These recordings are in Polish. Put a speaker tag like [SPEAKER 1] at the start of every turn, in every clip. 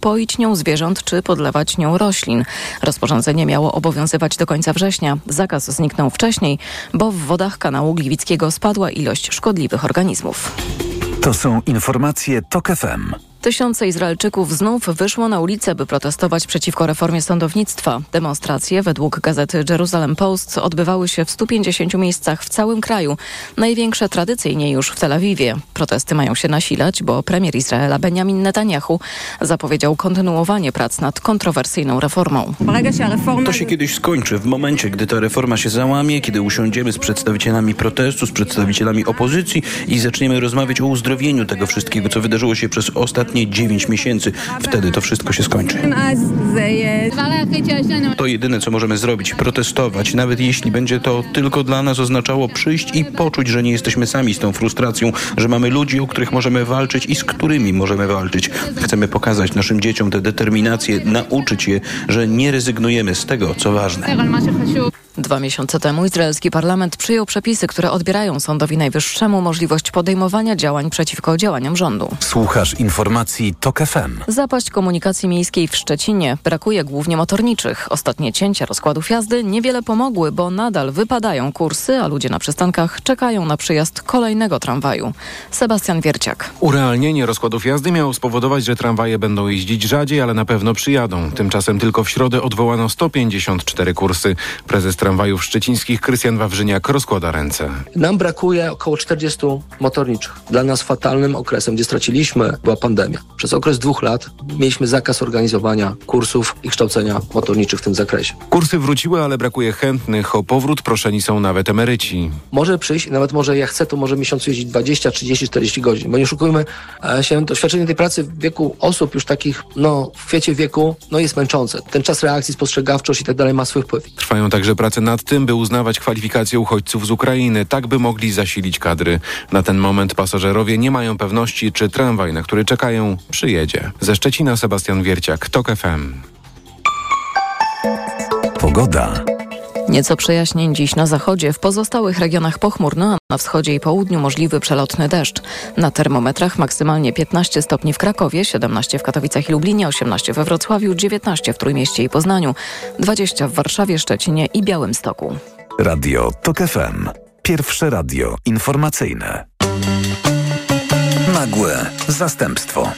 [SPEAKER 1] poić nią zwierząt czy podlewać nią roślin. Rozporządzenie miało obowiązywać do końca września. Zakaz zniknął wcześniej, bo w wodach kanału Gliwickiego spadła ilość szkodliwych organizmów.
[SPEAKER 2] To są informacje TOK FM.
[SPEAKER 1] Tysiące Izraelczyków znów wyszło na ulicę, by protestować przeciwko reformie sądownictwa. Demonstracje według gazety Jerusalem Post odbywały się w 150 miejscach w całym kraju, największe tradycyjnie już w Tel Awiwie. Protesty mają się nasilać, bo premier Izraela Benjamin Netanyahu zapowiedział kontynuowanie prac nad kontrowersyjną reformą.
[SPEAKER 3] To się kiedyś skończy w momencie, gdy ta reforma się załamie, kiedy usiądziemy z przedstawicielami protestu, z przedstawicielami opozycji i zaczniemy rozmawiać o uzdrowieniu tego wszystkiego, co wydarzyło się przez ostatnie ostatnie 9 miesięcy. Wtedy to wszystko się skończy. To jedyne, co możemy zrobić, protestować, nawet jeśli będzie to tylko dla nas oznaczało przyjść i poczuć, że nie jesteśmy sami z tą frustracją, że mamy ludzi, o których możemy walczyć i z którymi możemy walczyć. Chcemy pokazać naszym dzieciom tę determinację, nauczyć je, że nie rezygnujemy z tego, co ważne.
[SPEAKER 1] Dwa miesiące temu izraelski parlament przyjął przepisy, które odbierają Sądowi Najwyższemu możliwość podejmowania działań przeciwko działaniom rządu.
[SPEAKER 2] Słuchasz informacji TOK FM.
[SPEAKER 1] Zapaść komunikacji miejskiej w Szczecinie. Brakuje głównie motorniczych. Ostatnie cięcia rozkładów jazdy niewiele pomogły, bo nadal wypadają kursy, a ludzie na przystankach czekają na przyjazd kolejnego tramwaju. Sebastian Wierciak.
[SPEAKER 4] Urealnienie rozkładów jazdy miało spowodować, że tramwaje będą jeździć rzadziej, ale na pewno przyjadą. Tymczasem tylko w środę odwołano 154 kursy. Prezes tramwajów szczecińskich Krystian Wawrzyniak rozkłada ręce.
[SPEAKER 5] Nam brakuje około 40 motorniczych. Dla nas fatalnym okresem, gdzie straciliśmy, była pandemia. Przez okres dwóch lat mieliśmy zakaz organizowania kursów i kształcenia motorniczych w tym zakresie.
[SPEAKER 4] Kursy wróciły, ale brakuje chętnych. O powrót proszeni są nawet emeryci.
[SPEAKER 5] Może przyjść, nawet może jak chcę, to może miesiącu jeździć 20, 30, 40 godzin. Bo nie oszukujmy się, doświadczenie tej pracy w wieku osób już takich, no w kwiecie wieku, no jest męczące. Ten czas reakcji, spostrzegawczość i tak dalej ma swój wpływ.
[SPEAKER 4] Trwają także prace nad tym, by uznawać kwalifikacje uchodźców z Ukrainy, tak by mogli zasilić kadry. Na ten moment pasażerowie nie mają pewności, czy tramwaj, na który czekają, przyjedzie. Ze Szczecina Sebastian Wierciak, TOK FM.
[SPEAKER 2] Pogoda.
[SPEAKER 1] Nieco przejaśnień dziś na zachodzie, w pozostałych regionach pochmurno, a na wschodzie i południu możliwy przelotny deszcz. Na termometrach maksymalnie 15 stopni w Krakowie, 17 w Katowicach i Lublinie, 18 we Wrocławiu, 19 w Trójmieście i Poznaniu, 20 w Warszawie, Szczecinie i Białymstoku.
[SPEAKER 2] Radio TOK FM. Pierwsze radio informacyjne. Nagłe zastępstwo.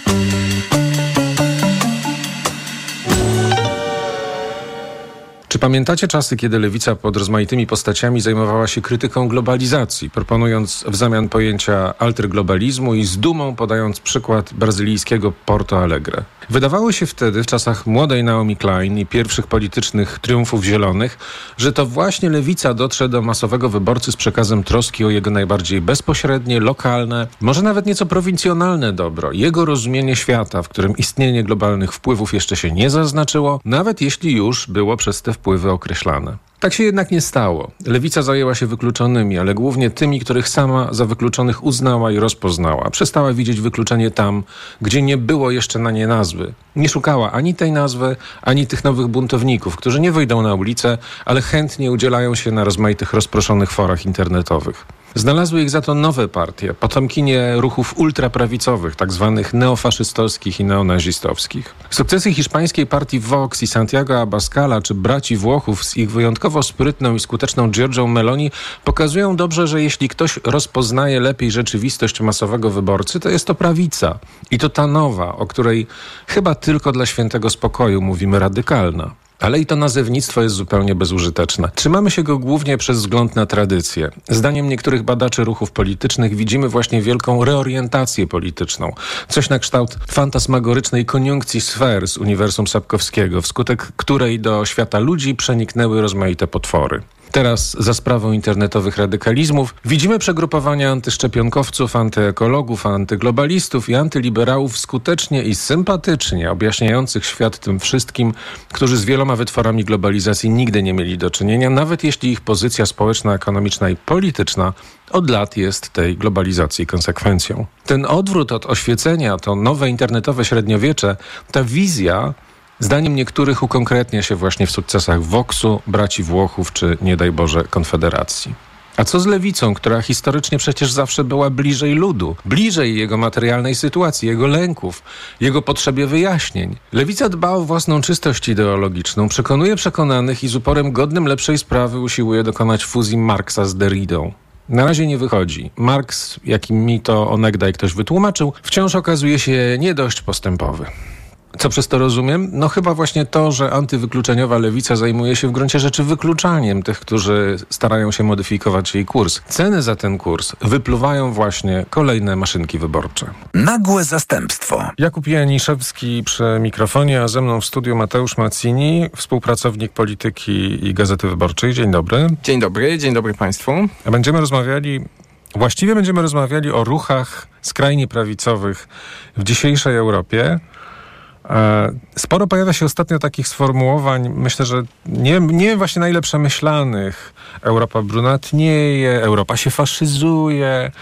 [SPEAKER 6] Czy pamiętacie czasy, kiedy lewica pod rozmaitymi postaciami zajmowała się krytyką globalizacji, proponując w zamian pojęcia alterglobalizmu i z dumą podając przykład brazylijskiego Porto Alegre? Wydawało się wtedy, w czasach młodej Naomi Klein i pierwszych politycznych triumfów zielonych, że to właśnie lewica dotrze do masowego wyborcy z przekazem troski o jego najbardziej bezpośrednie, lokalne, może nawet nieco prowincjonalne dobro, jego rozumienie świata, w którym istnienie globalnych wpływów jeszcze się nie zaznaczyło, nawet jeśli już było przez te wpływy określane. Tak się jednak nie stało. Lewica zajęła się wykluczonymi, ale głównie tymi, których sama za wykluczonych uznała i rozpoznała. Przestała widzieć wykluczenie tam, gdzie nie było jeszcze na nie nazwy. Nie szukała ani tej nazwy, ani tych nowych buntowników, którzy nie wyjdą na ulicę, ale chętnie udzielają się na rozmaitych rozproszonych forach internetowych. Znalazły ich za to nowe partie, potomkinie ruchów ultraprawicowych, tak zwanych neofaszystowskich i neonazistowskich. Sukcesy hiszpańskiej partii Vox i Santiago Abascala, czy braci Włochów z ich wyjątkowo sprytną i skuteczną Giorgią Meloni pokazują dobrze, że jeśli ktoś rozpoznaje lepiej rzeczywistość masowego wyborcy, to jest to prawica. I to ta nowa, o której chyba tylko dla świętego spokoju mówimy radykalna. Ale i to nazewnictwo jest zupełnie bezużyteczne. Trzymamy się go głównie przez wzgląd na tradycję. Zdaniem niektórych badaczy ruchów politycznych widzimy właśnie wielką reorientację polityczną. Coś na kształt fantasmagorycznej koniunkcji sfer z uniwersum Sapkowskiego, wskutek której do świata ludzi przeniknęły rozmaite potwory. Teraz za sprawą internetowych radykalizmów widzimy przegrupowania antyszczepionkowców, antyekologów, antyglobalistów i antyliberałów skutecznie i sympatycznie objaśniających świat tym wszystkim, którzy z wieloma wytworami globalizacji nigdy nie mieli do czynienia, nawet jeśli ich pozycja społeczna, ekonomiczna i polityczna od lat jest tej globalizacji konsekwencją. Ten odwrót od oświecenia, to nowe internetowe średniowiecze, ta wizja Zdaniem niektórych ukonkretnia się właśnie w sukcesach Voxu, braci Włochów czy nie daj Boże Konfederacji. A co z lewicą, która historycznie przecież zawsze była bliżej ludu, bliżej jego materialnej sytuacji, jego lęków, jego potrzebie wyjaśnień? Lewica dba o własną czystość ideologiczną, przekonuje przekonanych i z uporem godnym lepszej sprawy usiłuje dokonać fuzji Marksa z Derridą. Na razie nie wychodzi. Marks, jakim mi to onegdaj ktoś wytłumaczył, wciąż okazuje się nie dość postępowy. Co przez to rozumiem? No chyba właśnie to, że antywykluczeniowa lewica zajmuje się w gruncie rzeczy wykluczaniem tych, którzy starają się modyfikować jej kurs. Ceny za ten kurs wypluwają właśnie kolejne maszynki wyborcze.
[SPEAKER 2] Nagłe zastępstwo.
[SPEAKER 6] Jakub Janiszewski przy mikrofonie, a ze mną w studiu Mateusz Macini, współpracownik polityki i Gazety Wyborczej. Dzień dobry.
[SPEAKER 7] Dzień dobry, dzień dobry Państwu.
[SPEAKER 6] Będziemy rozmawiali Właściwie będziemy rozmawiali o ruchach skrajnie prawicowych w dzisiejszej Europie. E, sporo pojawia się ostatnio takich sformułowań, myślę, że nie, nie właśnie na ile przemyślanych. Europa brunatnieje, Europa się faszyzuje.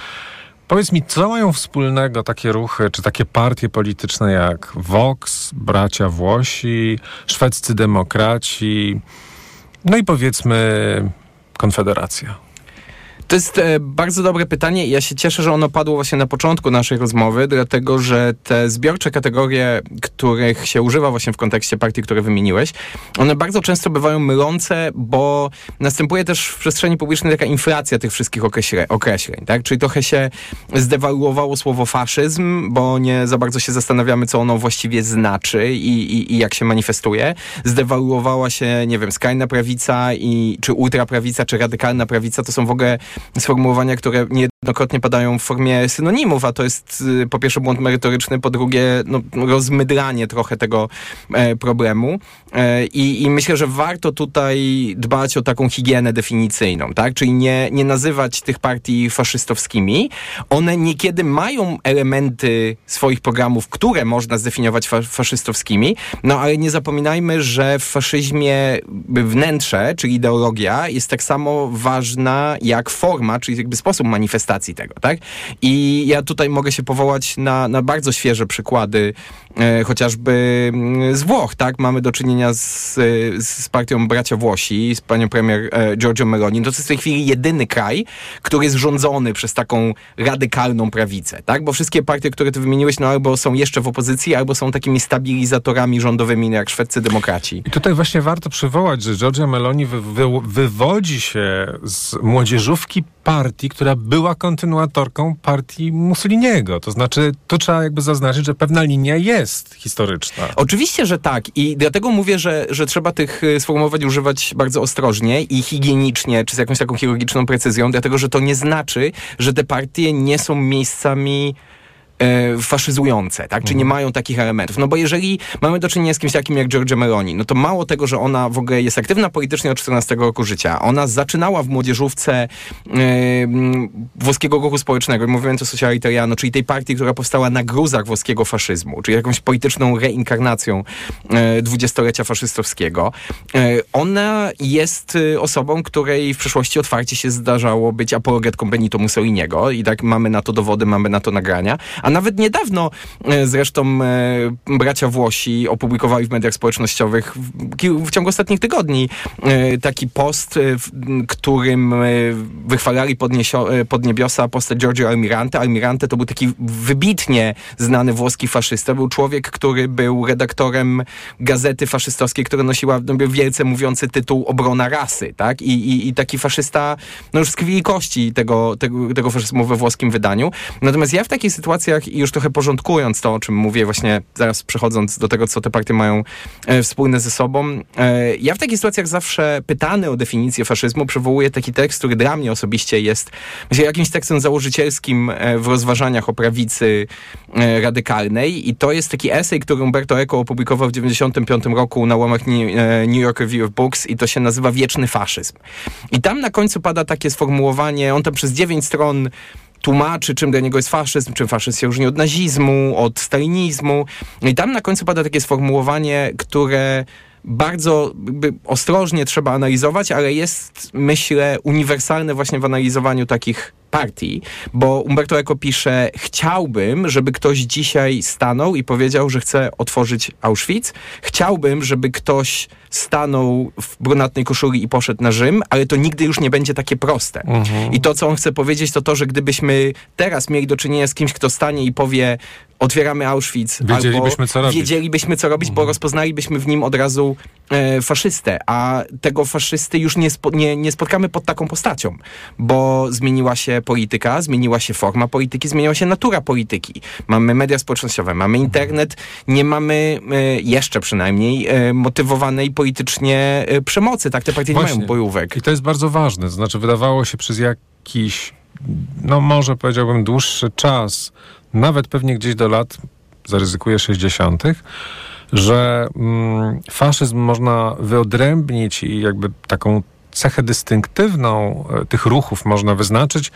[SPEAKER 6] Powiedz mi, co mają wspólnego takie ruchy, czy takie partie polityczne jak Vox, bracia Włosi, szwedzcy demokraci, no i powiedzmy Konfederacja?
[SPEAKER 7] To jest e, bardzo dobre pytanie i ja się cieszę, że ono padło właśnie na początku naszej rozmowy, dlatego że te zbiorcze kategorie, których się używa właśnie w kontekście partii, które wymieniłeś, one bardzo często bywają mylące, bo następuje też w przestrzeni publicznej taka inflacja tych wszystkich określe, określeń, tak? Czyli trochę się zdewaluowało słowo faszyzm, bo nie za bardzo się zastanawiamy, co ono właściwie znaczy i, i, i jak się manifestuje. Zdewaluowała się, nie wiem, skrajna prawica i, czy ultraprawica, czy radykalna prawica, to są w ogóle sformułowania, które niejednokrotnie padają w formie synonimów, a to jest y, po pierwsze błąd merytoryczny, po drugie no, rozmydlanie trochę tego e, problemu. E, i, I myślę, że warto tutaj dbać o taką higienę definicyjną, tak? Czyli nie, nie nazywać tych partii faszystowskimi. One niekiedy mają elementy swoich programów, które można zdefiniować fa faszystowskimi, no ale nie zapominajmy, że w faszyzmie wnętrze, czyli ideologia, jest tak samo ważna jak forma, czyli jakby sposób manifestacji tego, tak? I ja tutaj mogę się powołać na, na bardzo świeże przykłady, e, chociażby mm, z Włoch, tak? Mamy do czynienia z, z partią Bracia Włosi, z panią premier e, Giorgio Meloni. To jest w tej chwili jedyny kraj, który jest rządzony przez taką radykalną prawicę, tak? Bo wszystkie partie, które ty wymieniłeś, no albo są jeszcze w opozycji, albo są takimi stabilizatorami rządowymi, jak szwedzcy demokraci.
[SPEAKER 6] I tutaj właśnie warto przywołać, że Giorgio Meloni wy, wy, wywodzi się z młodzieżówki partii, która była kontynuatorką partii Mussoliniego. To znaczy, tu trzeba jakby zaznaczyć, że pewna linia jest historyczna.
[SPEAKER 7] Oczywiście, że tak. I dlatego mówię, że, że trzeba tych y, sformułowań używać bardzo ostrożnie i higienicznie, czy z jakąś taką chirurgiczną precyzją, dlatego że to nie znaczy, że te partie nie są miejscami e, faszyzujące, tak? Czy nie mhm. mają takich elementów? No bo jeżeli mamy do czynienia z kimś takim jak Giorgia Meloni, no to mało tego, że ona w ogóle jest aktywna politycznie od 14 roku życia. Ona zaczynała w młodzieżówce e, włoskiego ruchu społecznego, mówiąc o Social Italiano, czyli tej partii, która powstała na gruzach włoskiego faszyzmu, czyli jakąś polityczną reinkarnacją e, dwudziestolecia faszystowskiego. E, ona jest e, osobą, której w przeszłości otwarcie się zdarzało być apologetką Benito Mussoliniego i tak mamy na to dowody, mamy na to nagrania, a nawet niedawno e, zresztą e, bracia Włosi opublikowali w mediach społecznościowych w, ciągu ostatnich tygodni e, taki post, w którym wychwalali pod niebiosa postać Giorgio Almirante. Almirante to był taki wybitnie znany włoski faszysta. Był człowiek, który był redaktorem gazety faszystowskiej, która nosiła no, wielce mówiący tytuł Obrona rasy, tak? I, i, i taki faszysta, no już z krwi i kości tego, tego, tego faszyzmu we włoskim wydaniu. Natomiast ja w takiej sytuacji i już trochę porządkując to, o czym mówię, właśnie zaraz przechodząc do tego, co te partie mają e, wspólne ze sobą, e, ja w takich sytuacjach zawsze pytany o definicję faszyzmu przywołuję taki tekst, który dla mnie osobiście jest jakimś tekstem założycielskim e, w rozważaniach o prawicy radykalnej i to jest taki esej, który Umberto Eco opublikował w 1995 roku na łamach New York Review of Books i to się nazywa Wieczny Faszyzm. I tam na końcu pada takie sformułowanie, on tam przez dziewięć stron tłumaczy, czym dla niego jest faszyzm, czym faszyzm się różni od nazizmu, od stalinizmu. I tam na końcu pada takie sformułowanie, które bardzo ostrożnie trzeba analizować, ale jest, myślę, uniwersalne właśnie w analizowaniu takich partii, bo Umberto Eco pisze, chciałbym, żeby ktoś dzisiaj stanął i powiedział, że chce otworzyć Auschwitz. Chciałbym, żeby ktoś stanął w brunatnej koszuli i poszedł na Rzym, ale to nigdy już nie będzie takie proste.
[SPEAKER 6] Mhm.
[SPEAKER 7] I to, co on chce powiedzieć, to to, że gdybyśmy teraz mieli do czynienia z kimś, kto stanie i powie otwieramy Auschwitz,
[SPEAKER 6] Wiedzielibyśmy,
[SPEAKER 7] albo
[SPEAKER 6] co robić.
[SPEAKER 7] wiedzielibyśmy, co robić, bo rozpoznalibyśmy w nim od razu e, faszystę, a tego faszysty już nie, spo, nie, nie spotkamy pod taką postacią, bo zmieniła się polityka, zmieniła się forma polityki, zmieniła się natura polityki. Mamy media społecznościowe, mamy internet, nie mamy e, jeszcze przynajmniej e, motywowanej politycznie e, przemocy, tak? Te partie nie
[SPEAKER 6] Właśnie.
[SPEAKER 7] mają bojówek.
[SPEAKER 6] I to jest bardzo ważne. To znaczy, wydawało się przez jakiś, no może powiedziałbym, dłuższy czas, nawet pewnie gdzieś do lat, zaryzykuję 60., że mm, faszyzm można wyodrębnić i jakby taką cechę dystynktywną e, tych ruchów można wyznaczyć,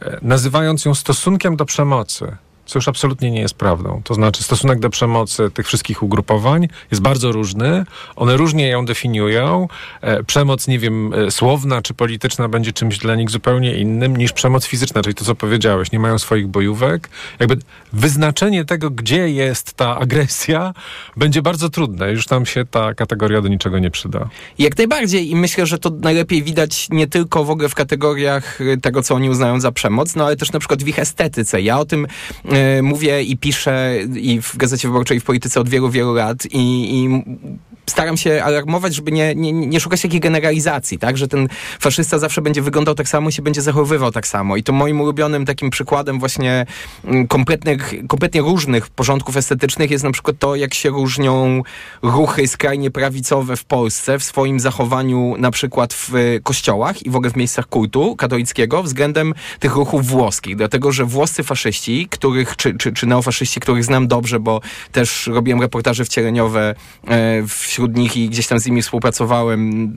[SPEAKER 6] e, nazywając ją stosunkiem do przemocy. Co już absolutnie nie jest prawdą. To znaczy, stosunek do przemocy tych wszystkich ugrupowań jest bardzo różny. One różnie ją definiują. E, przemoc, nie wiem, e, słowna czy polityczna będzie czymś dla nich zupełnie innym niż przemoc fizyczna, czyli to, co powiedziałeś. Nie mają swoich bojówek. Jakby wyznaczenie tego, gdzie jest ta agresja, będzie bardzo trudne. Już tam się ta kategoria do niczego nie przyda.
[SPEAKER 7] Jak najbardziej i myślę, że to najlepiej widać nie tylko w ogóle w kategoriach y, tego, co oni uznają za przemoc, no ale też na przykład w ich estetyce. Ja o tym mówię i piszę i w Gazecie Wyborczej i w Polityce od wielu, wielu lat i, i staram się alarmować, żeby nie, nie, nie szukać takiej generalizacji, tak, że ten faszysta zawsze będzie wyglądał tak samo i się będzie zachowywał tak samo. I to moim ulubionym takim przykładem właśnie mm, kompletnych, kompletnie różnych porządków estetycznych jest na przykład to, jak się różnią ruchy skrajnie prawicowe w Polsce w swoim zachowaniu na przykład w y, kościołach i w ogóle w miejscach kultu katolickiego względem tych ruchów włoskich. Dlatego, że włoscy faszyści, których, czy, czy, czy neofaszyści, których znam dobrze, bo też robiłem reportaże wcieleniowe e, wśród nich i gdzieś tam z nimi współpracowałem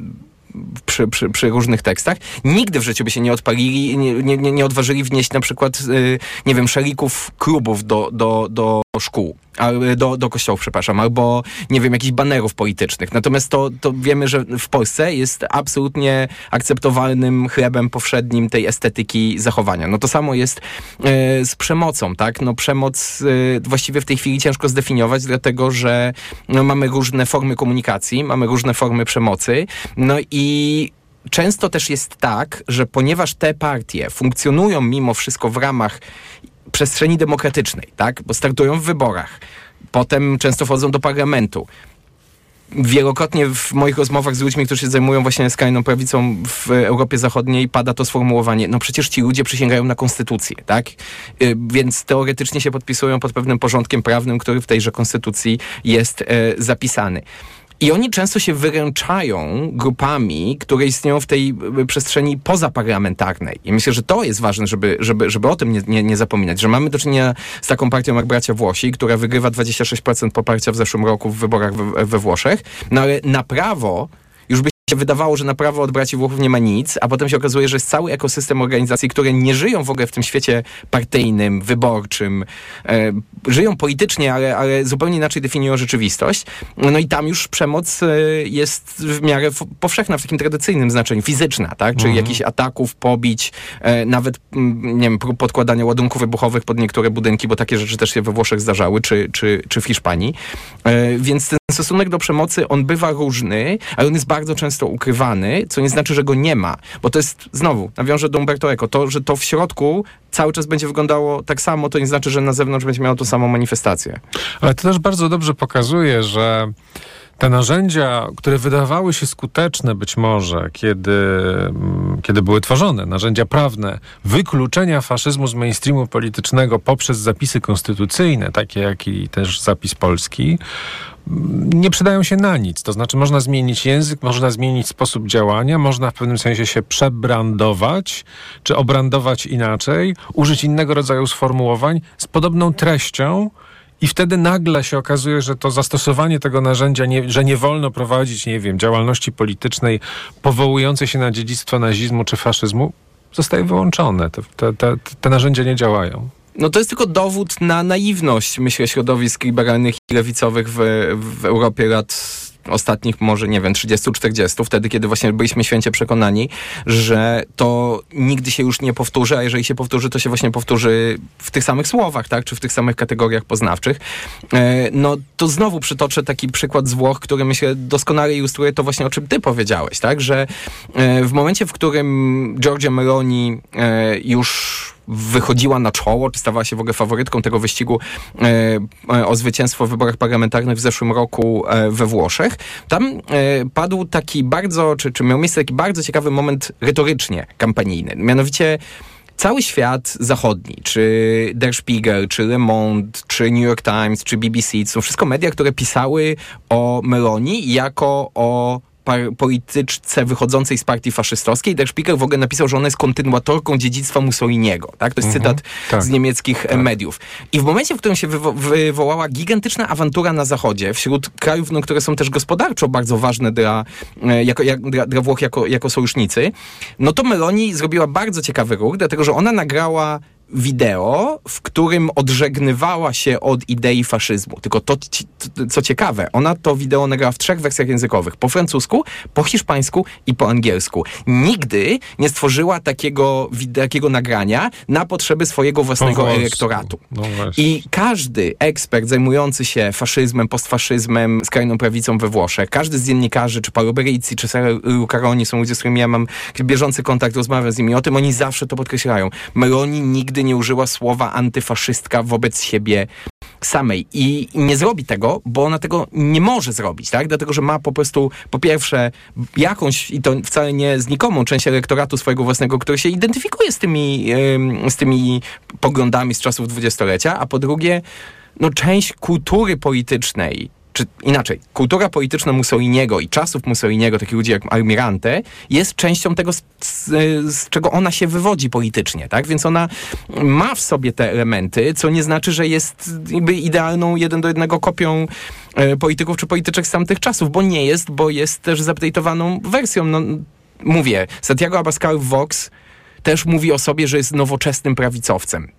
[SPEAKER 7] przy, przy, przy różnych tekstach, nigdy w życiu by się nie odpalili, nie, nie, nie- odważyli wnieść na przykład, y, nie wiem, szalików klubów do, do, do szkół, a, do, do kościołów, przepraszam, albo, nie wiem, jakichś banerów politycznych. Natomiast to, to wiemy, że w Polsce jest absolutnie akceptowalnym chlebem powszednim tej estetyki zachowania. No to samo jest y, z przemocą, tak? No przemoc y, właściwie w tej chwili ciężko zdefiniować, dlatego, że no, mamy różne formy komunikacji, mamy różne formy przemocy, no i często też jest tak, że ponieważ te partie funkcjonują mimo wszystko w ramach przestrzeni demokratycznej, tak? Bo startują w wyborach, potem często wchodzą do parlamentu. Wielokrotnie w moich rozmowach z ludźmi, którzy się zajmują właśnie skrajną prawicą w Europie Zachodniej, pada to sformułowanie, no przecież ci ludzie przysięgają na konstytucję, tak? Y, Więc teoretycznie się podpisują pod pewnym porządkiem prawnym, który w tejże konstytucji jest e, zapisany. I oni często się wyręczają grupami, które istnieją w tej y, przestrzeni pozaparlamentarnej. I myślę, że to jest ważne, żeby, żeby, żeby o tym nie, nie, nie zapominać, że mamy do czynienia z taką partią jak Bracia Włosi, która wygrywa 26% poparcia w zeszłym roku w wyborach we, we Włoszech, no ale na prawo się wydawało, że na prawo od braci Włochów nie ma nic, a potem się okazuje, że jest cały ekosystem organizacji, które nie żyją w ogóle w tym świecie partyjnym, wyborczym, e, żyją politycznie, ale, ale zupełnie inaczej definiują rzeczywistość. No i tam już przemoc e, jest w miarę powszechna w takim tradycyjnym znaczeniu, fizyczna, tak? Czyli jakichś ataków, pobić, e, nawet, mm, nie wiem, prób podkładania ładunków wybuchowych pod niektóre budynki, bo takie rzeczy też się we Włoszech zdarzały, czy, czy, czy w Hiszpanii. E, więc ten stosunek do przemocy, on bywa różny, ale on jest bardzo często ukrywany, co nie znaczy, że go nie ma. Bo to jest, znowu, nawiążę do Umberto Eco, to, że to w środku cały czas będzie wyglądało tak samo, to nie znaczy, że na zewnątrz będzie miało tą samą manifestację.
[SPEAKER 6] Ale to też bardzo dobrze pokazuje, że te narzędzia, które wydawały się skuteczne być może, kiedy, mm, kiedy były tworzone, narzędzia prawne, wykluczenia faszyzmu z mainstreamu politycznego poprzez zapisy konstytucyjne, takie jak i też zapis polski, nie przydają się na nic. To znaczy, można zmienić język, można zmienić sposób działania, można w pewnym sensie się przebrandować, czy obrandować inaczej, użyć innego rodzaju sformułowań z podobną treścią, i wtedy nagle się okazuje, że to zastosowanie tego narzędzia, nie, że nie wolno prowadzić, nie wiem, działalności politycznej powołującej się na dziedzictwo nazizmu czy faszyzmu, zostaje wyłączone. Te, te, te, te narzędzia nie działają.
[SPEAKER 7] No to jest tylko dowód na naiwność, myślę, środowisk liberalnych i lewicowych w, w Europie lat ostatnich może, nie wiem, 30-40, wtedy, kiedy właśnie byliśmy święcie przekonani, że to nigdy się już nie powtórzy, a jeżeli się powtórzy, to się właśnie powtórzy w tych samych słowach, tak, czy w tych samych kategoriach poznawczych. E, no to znowu przytoczę taki przykład z Włoch, który myślę doskonale ilustruje to właśnie, o czym ty powiedziałeś, tak, że e, w momencie, w którym Giorgia Meloni e, już wychodziła na czoło, czy stawała się w ogóle faworytką tego wyścigu e, o zwycięstwo w wyborach parlamentarnych w zeszłym roku e, we Włoszech. Tam e, padł taki bardzo, czy, czy miał miejsce taki bardzo ciekawy moment retorycznie kampanijny. Mianowicie cały świat zachodni, czy Der Spiegel, czy Le Monde, czy New York Times, czy BBC, to są wszystko media, które pisały o Meloni jako o polityczce wychodzącej z partii faszystowskiej. Der Spiegel w ogóle napisał, że ona jest kontynuatorką dziedzictwa Mussoliniego. Tak? To jest mhm, cytat tak. z niemieckich tak. mediów. I w momencie, w którym się wywo wywołała gigantyczna awantura na Zachodzie, wśród krajów, no, które są też gospodarczo bardzo ważne dla, e, jako, jak, dla, dla Włoch jako, jako sojusznicy, no to Meloni zrobiła bardzo ciekawy ruch, dlatego że ona nagrała wideo, w którym odżegnywała się od idei faszyzmu. Tylko to, co ciekawe, ona to wideo nagrała w trzech wersjach językowych. Po francusku, po hiszpańsku i po angielsku. Nigdy nie stworzyła takiego, takiego nagrania na potrzeby swojego własnego elektoratu. No I każdy ekspert zajmujący się faszyzmem, postfaszyzmem, skrajną prawicą we Włoszech, każdy z dziennikarzy, czy Paolo Berizzi, czy Lucaroni, są ludzie, z którymi ja mam bieżący kontakt, rozmawiam z nimi o tym, oni zawsze to podkreślają. Meloni nigdy nigdy nie użyła słowa antyfaszystka wobec siebie samej i nie zrobi tego, bo ona tego nie może zrobić, tak? Dlatego, że ma po prostu po pierwsze jakąś, i to wcale nie znikomą, część elektoratu swojego własnego, który się identyfikuje z tymi, z tymi poglądami z czasów dwudziestolecia, a po drugie, no część kultury politycznej czy inaczej, kultura polityczna Mussoliniego i czasów Mussoliniego, takich ludzi jak Almirante, jest częścią tego, z, z, czego ona się wywodzi politycznie, tak? Więc ona ma w sobie te elementy, co nie znaczy, że jest jakby idealną jeden do jednego kopią e, polityków czy polityczek z tamtych czasów, bo nie jest, bo jest też zupdate'owaną wersją. No, mówię, Santiago Abascal Vox też mówi o sobie, że jest nowoczesnym prawicowcem.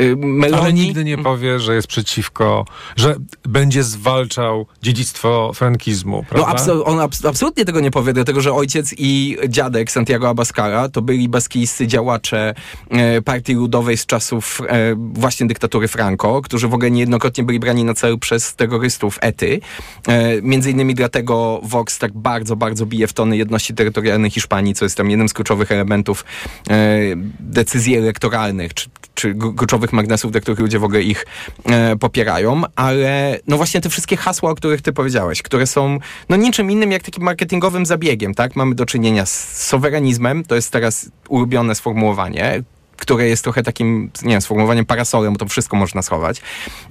[SPEAKER 6] Y, Meloni... Ale nigdy nie powie, że jest przeciwko, że będzie zwalczał dziedzictwo frankizmu, no, prawda?
[SPEAKER 7] No on abs absolutnie tego nie powie, dlatego że ojciec i dziadek Santiago Abascara to byli baskijscy działacze e, Partii Ludowej z czasów e, właśnie dyktatury Franco, którzy w ogóle niejednokrotnie byli brani na cel przez terrorystów ety. E, między innymi dlatego Vox tak bardzo, bardzo bije w tony jedności terytorialnej Hiszpanii, co jest tam jednym z kluczowych elementów e, decyzji elektoralnych, czy, czy kluczowych magnesów, dla których ludzie w ogóle ich e, popierają, ale no właśnie te wszystkie hasła, o których ty powiedziałeś, które są no niczym innym jak takim marketingowym zabiegiem, tak? Mamy do czynienia z soweranizmem, to jest teraz ulubione sformułowanie, które jest trochę takim, nie wiem, sformułowaniem parasolem, bo to wszystko można schować,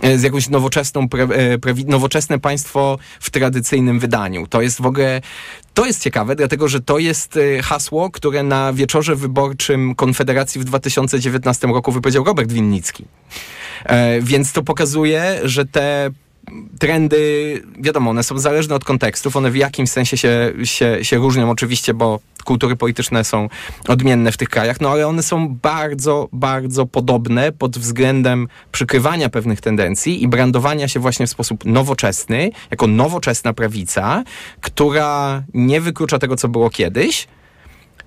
[SPEAKER 7] e, z jakąś nowoczesną, pre, e, nowoczesne państwo w tradycyjnym wydaniu. To jest w ogóle, to jest ciekawe, dlatego że to jest e, hasło, które na wieczorze wyborczym Konfederacji w 2019 roku wypowiedział Robert Winnicki. Więc to pokazuje, że te trendy, wiadomo, one są zależne od kontekstów, one w jakimś sensie się, się, się różnią oczywiście, bo kultury polityczne są odmienne w tych krajach, no ale one są bardzo, bardzo podobne pod względem przykrywania pewnych tendencji i brandowania się właśnie w sposób nowoczesny, jako nowoczesna prawica, która nie wyklucza tego, co było kiedyś,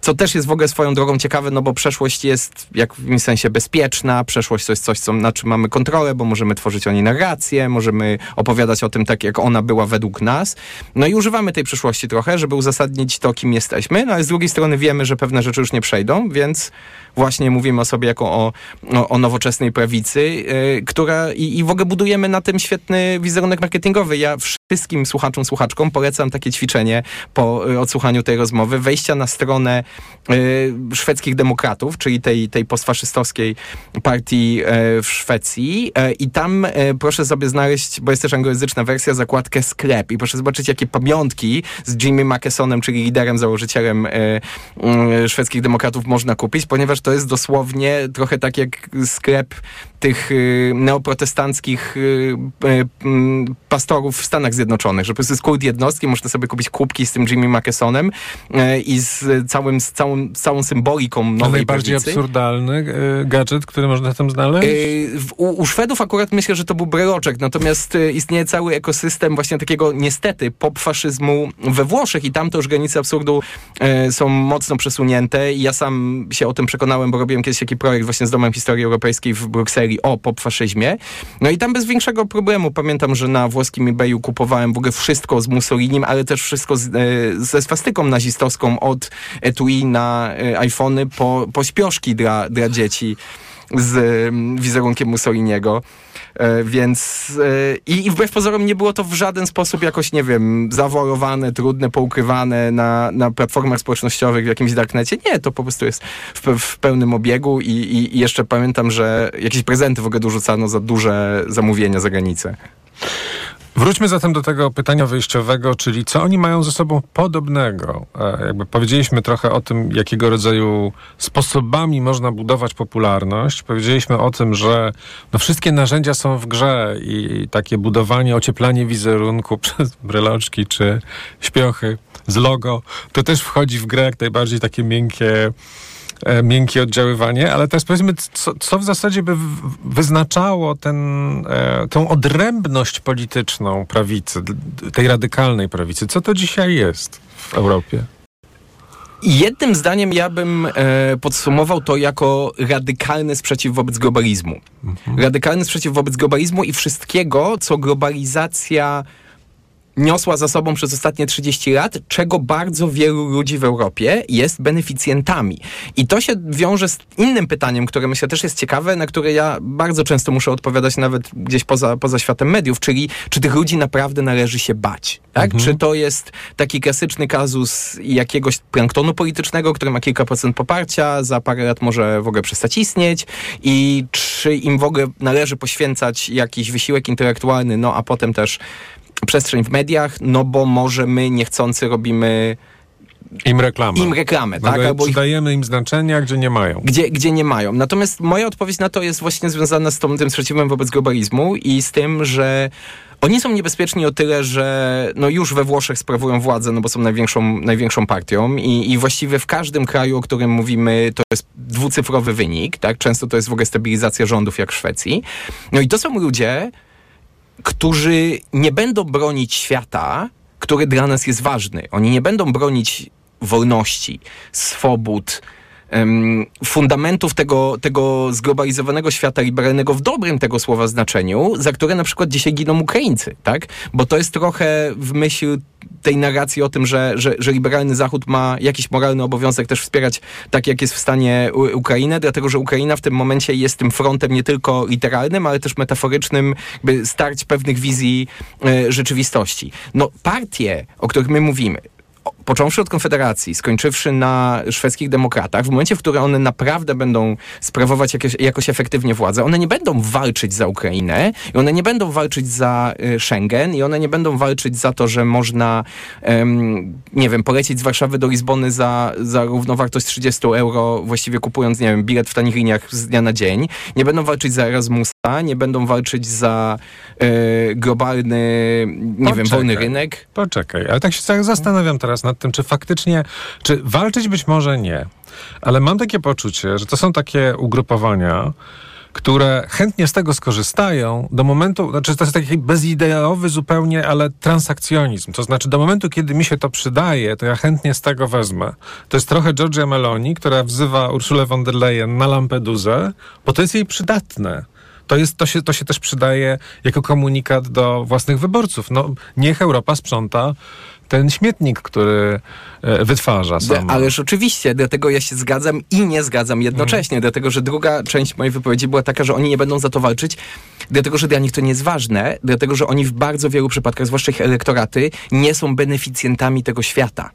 [SPEAKER 7] co też jest w ogóle swoją drogą ciekawe, no bo przeszłość jest w jakimś sensie bezpieczna, przeszłość to jest coś, co, na czym mamy kontrolę, bo możemy tworzyć o niej narrację, możemy opowiadać o tym tak, jak ona była według nas. No i używamy tej przeszłości trochę, żeby uzasadnić to, kim jesteśmy, no ale z drugiej strony wiemy, że pewne rzeczy już nie przejdą, więc właśnie mówimy o sobie jako o, o, o nowoczesnej prawicy, yy, która i, i w ogóle budujemy na tym świetny wizerunek marketingowy. Ja wszystkim słuchaczom, słuchaczkom polecam takie ćwiczenie po y, odsłuchaniu tej rozmowy, wejścia na stronę y, szwedzkich demokratów, czyli tej, tej postfaszystowskiej partii y, w Szwecji. Y, i tam y, proszę sobie znaleźć, bo jest też anglojęzyczna wersja, zakładkę sklep. I proszę zobaczyć, jakie pamiątki z Jimmy Mackesonem, czyli liderem, założycielem szwedzkich demokratów można kupić, ponieważ to jest dosłownie trochę tak jak sklep tych neoprotestanckich pastorów w Stanach Zjednoczonych, że po prostu jest kult jednostki, można sobie kupić kubki z tym Jimmy Mackesonem e, i z całym, z całą, z całą symboliką nowej
[SPEAKER 6] najbardziej
[SPEAKER 7] prawicy.
[SPEAKER 6] absurdalny e, gadżet, który można tam znaleźć?
[SPEAKER 7] W- U, u Szwedów akurat myślę, że to był breloczek, natomiast y, istnieje cały ekosystem właśnie takiego niestety pop-faszyzmu we Włoszech i tam to już granice absurdu y, są mocno przesunięte i ja sam się o tym przekonałem, bo robiłem kiedyś taki projekt właśnie z Domem Historii Europejskiej w Brukseli o pop-faszyzmie. No i tam bez większego problemu pamiętam, że na włoskim eBayu kupowałem w ogóle wszystko z Mussolinim, ale też wszystko z, y, ze swastyką nazistowską od etui na y, iPhony po, po śpioszki dla, dla dzieci z mm, wizerunkiem Mussoliniego. E, Więc e, i, i wbrew pozorom nie było to w żaden sposób jakoś, nie wiem, zawolowane, trudne, poukrywane na, na platformach społecznościowych w jakimś darknecie. Nie, to po prostu jest w, w pełnym obiegu i, i jeszcze pamiętam, że jakieś prezenty w ogóle dorzucano za duże zamówienia za granicę.
[SPEAKER 6] Wróćmy zatem do tego pytania wyjściowego, czyli co oni mają ze sobą podobnego? E, Jakby powiedzieliśmy trochę o tym, jakiego rodzaju sposobami można budować popularność. Powiedzieliśmy o tym, że no wszystkie narzędzia są w grze i takie budowanie, ocieplanie wizerunku przez bryloczki czy śpiochy z logo, to też wchodzi w grę jak najbardziej takie miękkie miękkie oddziaływanie, ale teraz powiedzmy, co, co w zasadzie by wyznaczało ten, e, tą odrębność polityczną prawicy, tej radykalnej prawicy? Co to dzisiaj jest w Europie?
[SPEAKER 7] Jednym zdaniem ja bym e, podsumował to jako radykalny sprzeciw wobec globalizmu. Radykalny sprzeciw wobec globalizmu i wszystkiego, co globalizacja niosła za sobą przez ostatnie 30 lat, czego bardzo wielu ludzi w Europie jest beneficjentami. I to się wiąże z innym pytaniem, które myślę też jest ciekawe, na które ja bardzo często muszę odpowiadać nawet gdzieś poza, poza światem mediów, czyli czy tych ludzi naprawdę należy się bać? Tak? Czy to jest taki klasyczny kazus jakiegoś planktonu politycznego, który ma kilka procent poparcia, za parę lat może w ogóle przestać istnieć i czy im w ogóle należy poświęcać jakiś wysiłek intelektualny, no a potem też przestrzeń w mediach, no bo może my niechcący robimy
[SPEAKER 6] Im reklama.
[SPEAKER 7] im reklamę, tak?
[SPEAKER 6] Albo przydajemy im znaczenia, gdzie nie mają.
[SPEAKER 7] gdzie, gdzie nie mają. Natomiast moja odpowiedź na to jest właśnie związana z tą, tym sprzeciwem wobec globalizmu i z tym, że oni są niebezpieczni o tyle, że no już we Włoszech sprawują władzę, no bo są największą, największą partią i, i właściwie w każdym kraju, o którym mówimy, to jest dwucyfrowy wynik, tak? Często to jest w ogóle stabilizacja rządów, jak w Szwecji. No i to są ludzie, którzy nie będą bronić świata, który dla nas jest ważny. Oni nie będą bronić wolności, swobód, fundamentów tego, tego zglobalizowanego świata liberalnego w dobrym tego słowa znaczeniu, za które na przykład dzisiaj giną Ukraińcy, tak? Bo to jest trochę w myśl tej narracji o tym, że, że, że liberalny Zachód ma jakiś moralny obowiązek też wspierać tak, jak jest w stanie Ukrainę, dlatego że Ukraina w tym momencie jest tym frontem nie tylko literalnym, ale też metaforycznym, by starć pewnych wizji e, rzeczywistości. No partie, o których my mówimy, począwszy od Konfederacji, skończywszy na szwedzkich demokratach, w momencie, w którym one naprawdę będą sprawować jakieś, jakoś efektywnie władzę, one nie będą walczyć za Ukrainę i one nie będą walczyć za y, Schengen i one nie będą walczyć za to, że można, em, nie wiem, polecieć z Warszawy do Lizbony za, za równowartość 30 euro, właściwie kupując, nie wiem, bilet w tanich liniach z dnia na dzień. Nie będą walczyć za Erasmusa, nie będą walczyć za y, globalny, nie wiem, wolny rynek.
[SPEAKER 6] Poczekaj, ale tak się tak zastanawiam teraz nad tym, czy faktycznie, czy walczyć być może nie, ale mam takie poczucie, że to są takie ugrupowania, które chętnie z tego skorzystają do momentu, znaczy to jest taki bezideowy zupełnie, ale transakcjonizm. To znaczy do momentu, kiedy mi się to przydaje, to ja chętnie z tego wezmę. To jest trochę Georgia Meloni, która wzywa Ursulę von der Leyen na Lampedusę, bo to jest jej przydatne. To, jest, to, się, to się też przydaje jako komunikat do własnych wyborców. No, niech Europa sprząta ten śmietnik, który e, wytwarza sama.
[SPEAKER 7] Ależ oczywiście, dlatego ja się zgadzam i nie zgadzam jednocześnie,
[SPEAKER 6] Mhm.
[SPEAKER 7] dlatego że druga część mojej wypowiedzi była taka, że oni nie będą za to walczyć, dlatego że dla nich to nie jest ważne, dlatego że oni w bardzo wielu przypadkach, zwłaszcza ich elektoraty, nie są beneficjentami tego świata.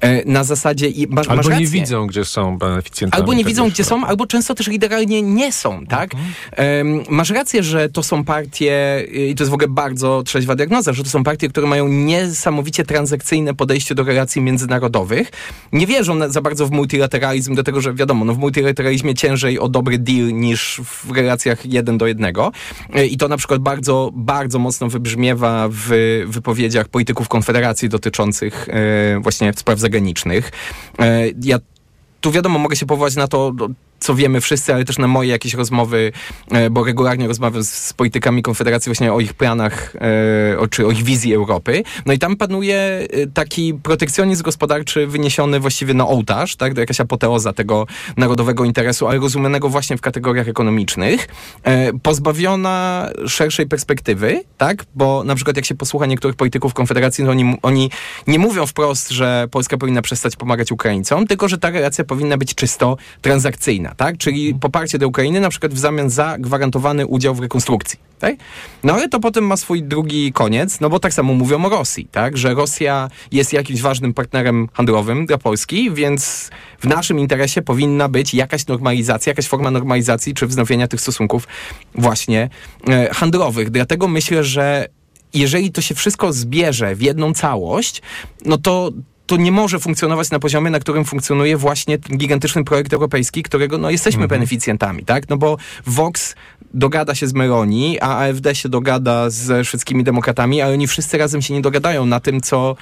[SPEAKER 7] E, Na zasadzie... I masz, masz
[SPEAKER 6] Albo nie
[SPEAKER 7] rację.
[SPEAKER 6] widzą, gdzie są beneficjentami.
[SPEAKER 7] Albo nie
[SPEAKER 6] tego
[SPEAKER 7] widzą, gdzie są, albo często też literalnie nie są, tak? Em, masz rację, że to są partie, i to jest w ogóle bardzo trzeźwa diagnoza, że to są partie, które mają niesamowicie transakcyjne podejście do relacji międzynarodowych. Nie wierzą za bardzo w multilateralizm, dlatego że wiadomo, no w multilateralizmie ciężej o dobry deal niż w relacjach jeden do jednego. E, I to na przykład bardzo, bardzo mocno wybrzmiewa w wypowiedziach polityków Konfederacji dotyczących e, właśnie spraw zagranicznych. E, ja tu wiadomo, mogę się powołać na to, do- co wiemy wszyscy, ale też na moje jakieś rozmowy, e, bo regularnie rozmawiam z, z politykami Konfederacji właśnie o ich planach, e, o, czy o ich wizji Europy. No i tam panuje e, taki protekcjonizm gospodarczy wyniesiony właściwie na ołtarz, tak? To jakaś apoteoza tego narodowego interesu, ale rozumianego właśnie w kategoriach ekonomicznych, pozbawiona szerszej perspektywy, tak? Bo na przykład jak się posłucha niektórych polityków Konfederacji, to oni, oni nie mówią wprost, że Polska powinna przestać pomagać Ukraińcom, tylko że ta relacja powinna być czysto transakcyjna, tak? Czyli poparcie do Ukrainy na przykład w zamian za gwarantowany udział w rekonstrukcji. Tak? No ale to potem ma swój drugi koniec, no bo tak samo mówią o Rosji, tak? Że Rosja jest jakimś ważnym partnerem handlowym dla Polski, więc w naszym interesie powinna być jakaś normalizacja, jakaś forma normalizacji czy wznowienia tych stosunków właśnie e, handlowych. Dlatego myślę, że jeżeli to się wszystko zbierze w jedną całość, no to to nie może funkcjonować na poziomie, na którym funkcjonuje właśnie ten gigantyczny projekt europejski, którego no, jesteśmy beneficjentami, tak? No bo Vox dogada się z Meloni, a AfD się dogada ze szwedzkimi demokratami, ale oni wszyscy razem się nie dogadają na tym, co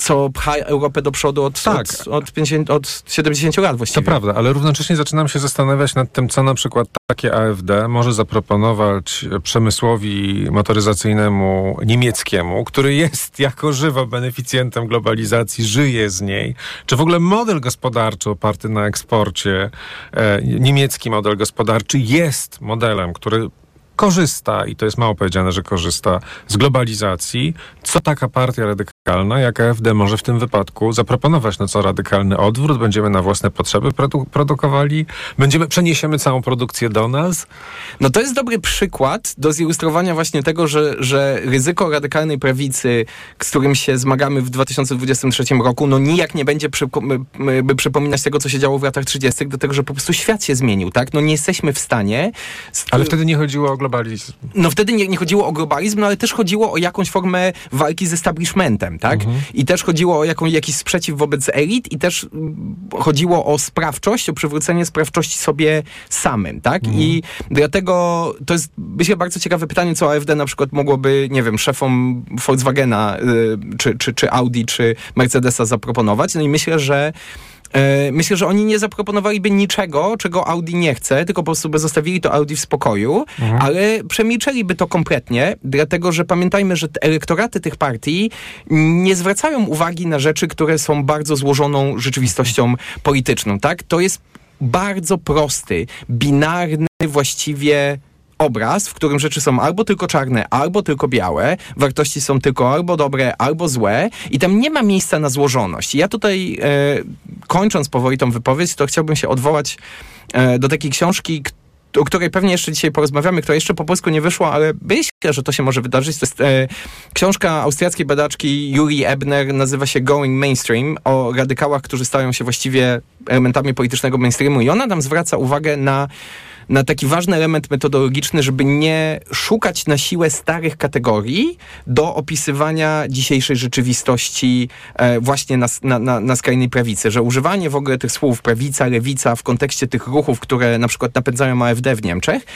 [SPEAKER 7] co pcha Europę do przodu od,
[SPEAKER 6] Tak.
[SPEAKER 7] od, od, 50, od 70 lat właściwie.
[SPEAKER 6] To prawda, ale równocześnie zaczynam się zastanawiać nad tym, co na przykład takie AfD może zaproponować przemysłowi motoryzacyjnemu niemieckiemu, który jest jako żywo beneficjentem globalizacji, żyje z niej. Czy w ogóle model gospodarczy oparty na eksporcie, e, niemiecki model gospodarczy jest modelem, który korzysta, i to jest mało powiedziane, że korzysta z globalizacji, co taka partia radykalna, jak AfD może w tym wypadku zaproponować? No co, radykalny odwrót? Będziemy na własne potrzeby produ- produkowali? Będziemy, przeniesiemy całą produkcję do nas?
[SPEAKER 7] No to jest dobry przykład do zilustrowania właśnie tego, że, że ryzyko radykalnej prawicy, z którym się zmagamy w 2023 roku, no nijak nie będzie przypo- by przypominać tego, co się działo w latach 30., dlatego że po prostu świat się zmienił, tak? No nie jesteśmy w stanie...
[SPEAKER 6] Ale wtedy nie chodziło o globalizm.
[SPEAKER 7] no wtedy nie, nie chodziło o globalizm, no ale też chodziło o jakąś formę walki z establishmentem, tak? I też chodziło o jaką, jakiś sprzeciw wobec elit i też chodziło o sprawczość, o przywrócenie sprawczości sobie samym, tak? I dlatego to jest, myślę, bardzo ciekawe pytanie, co AfD na przykład mogłoby, nie wiem, szefom Volkswagena, y, czy, czy, czy Audi, czy Mercedesa zaproponować. No i myślę, że Myślę, że oni nie zaproponowaliby niczego, czego Audi nie chce, tylko po prostu by zostawili to Audi w spokoju, ale przemilczeliby to kompletnie, dlatego że pamiętajmy, że te elektoraty tych partii nie zwracają uwagi na rzeczy, które są bardzo złożoną rzeczywistością polityczną, tak? To jest bardzo prosty, binarny właściwie obraz, w którym rzeczy są albo tylko czarne, albo tylko białe, wartości są tylko albo dobre, albo złe i tam nie ma miejsca na złożoność. Ja tutaj, e, kończąc powoli tą wypowiedź, to chciałbym się odwołać e, do takiej książki, o której pewnie jeszcze dzisiaj porozmawiamy, która jeszcze po polsku nie wyszła, ale myślę, że to się może wydarzyć. To jest e, książka austriackiej badaczki Juri Ebner, nazywa się Going Mainstream, o radykałach, którzy stają się właściwie elementami politycznego mainstreamu i ona tam zwraca uwagę na na taki ważny element metodologiczny, żeby nie szukać na siłę starych kategorii do opisywania dzisiejszej rzeczywistości e, właśnie na, na, na, na skrajnej prawicy, że używanie w ogóle tych słów prawica, lewica w kontekście tych ruchów, które na przykład napędzają AfD w Niemczech,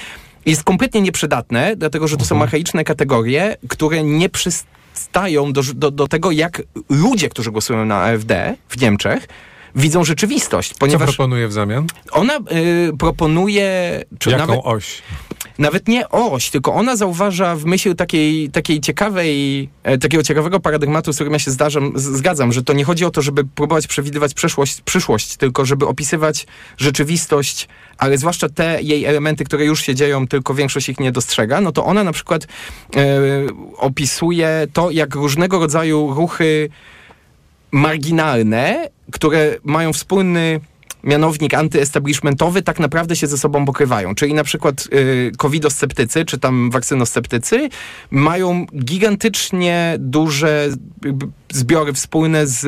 [SPEAKER 7] jest kompletnie nieprzydatne, dlatego że to są archaiczne kategorie, które nie przystają do, do, do tego, jak ludzie, którzy głosują na AfD w Niemczech, widzą rzeczywistość,
[SPEAKER 6] Co
[SPEAKER 7] ponieważ
[SPEAKER 6] proponuje w zamian?
[SPEAKER 7] ona y, proponuje, czy
[SPEAKER 6] Jaką
[SPEAKER 7] nawet,
[SPEAKER 6] oś?
[SPEAKER 7] nawet nie oś, tylko ona zauważa w myśl takiej, takiej ciekawej, e, takiego ciekawego paradygmatu, z którym ja się zdarzam, z, zgadzam, że to nie chodzi o to, żeby próbować przewidywać przyszłość, przyszłość, tylko żeby opisywać rzeczywistość, ale zwłaszcza te jej elementy, które już się dzieją, tylko większość ich nie dostrzega, no to ona na przykład e, opisuje to, jak różnego rodzaju ruchy marginalne, które mają wspólny mianownik antyestablishmentowy, tak naprawdę się ze sobą pokrywają. Czyli na przykład y, covidosceptycy, czy tam wakcynosceptycy mają gigantycznie duże jakby zbiory wspólne z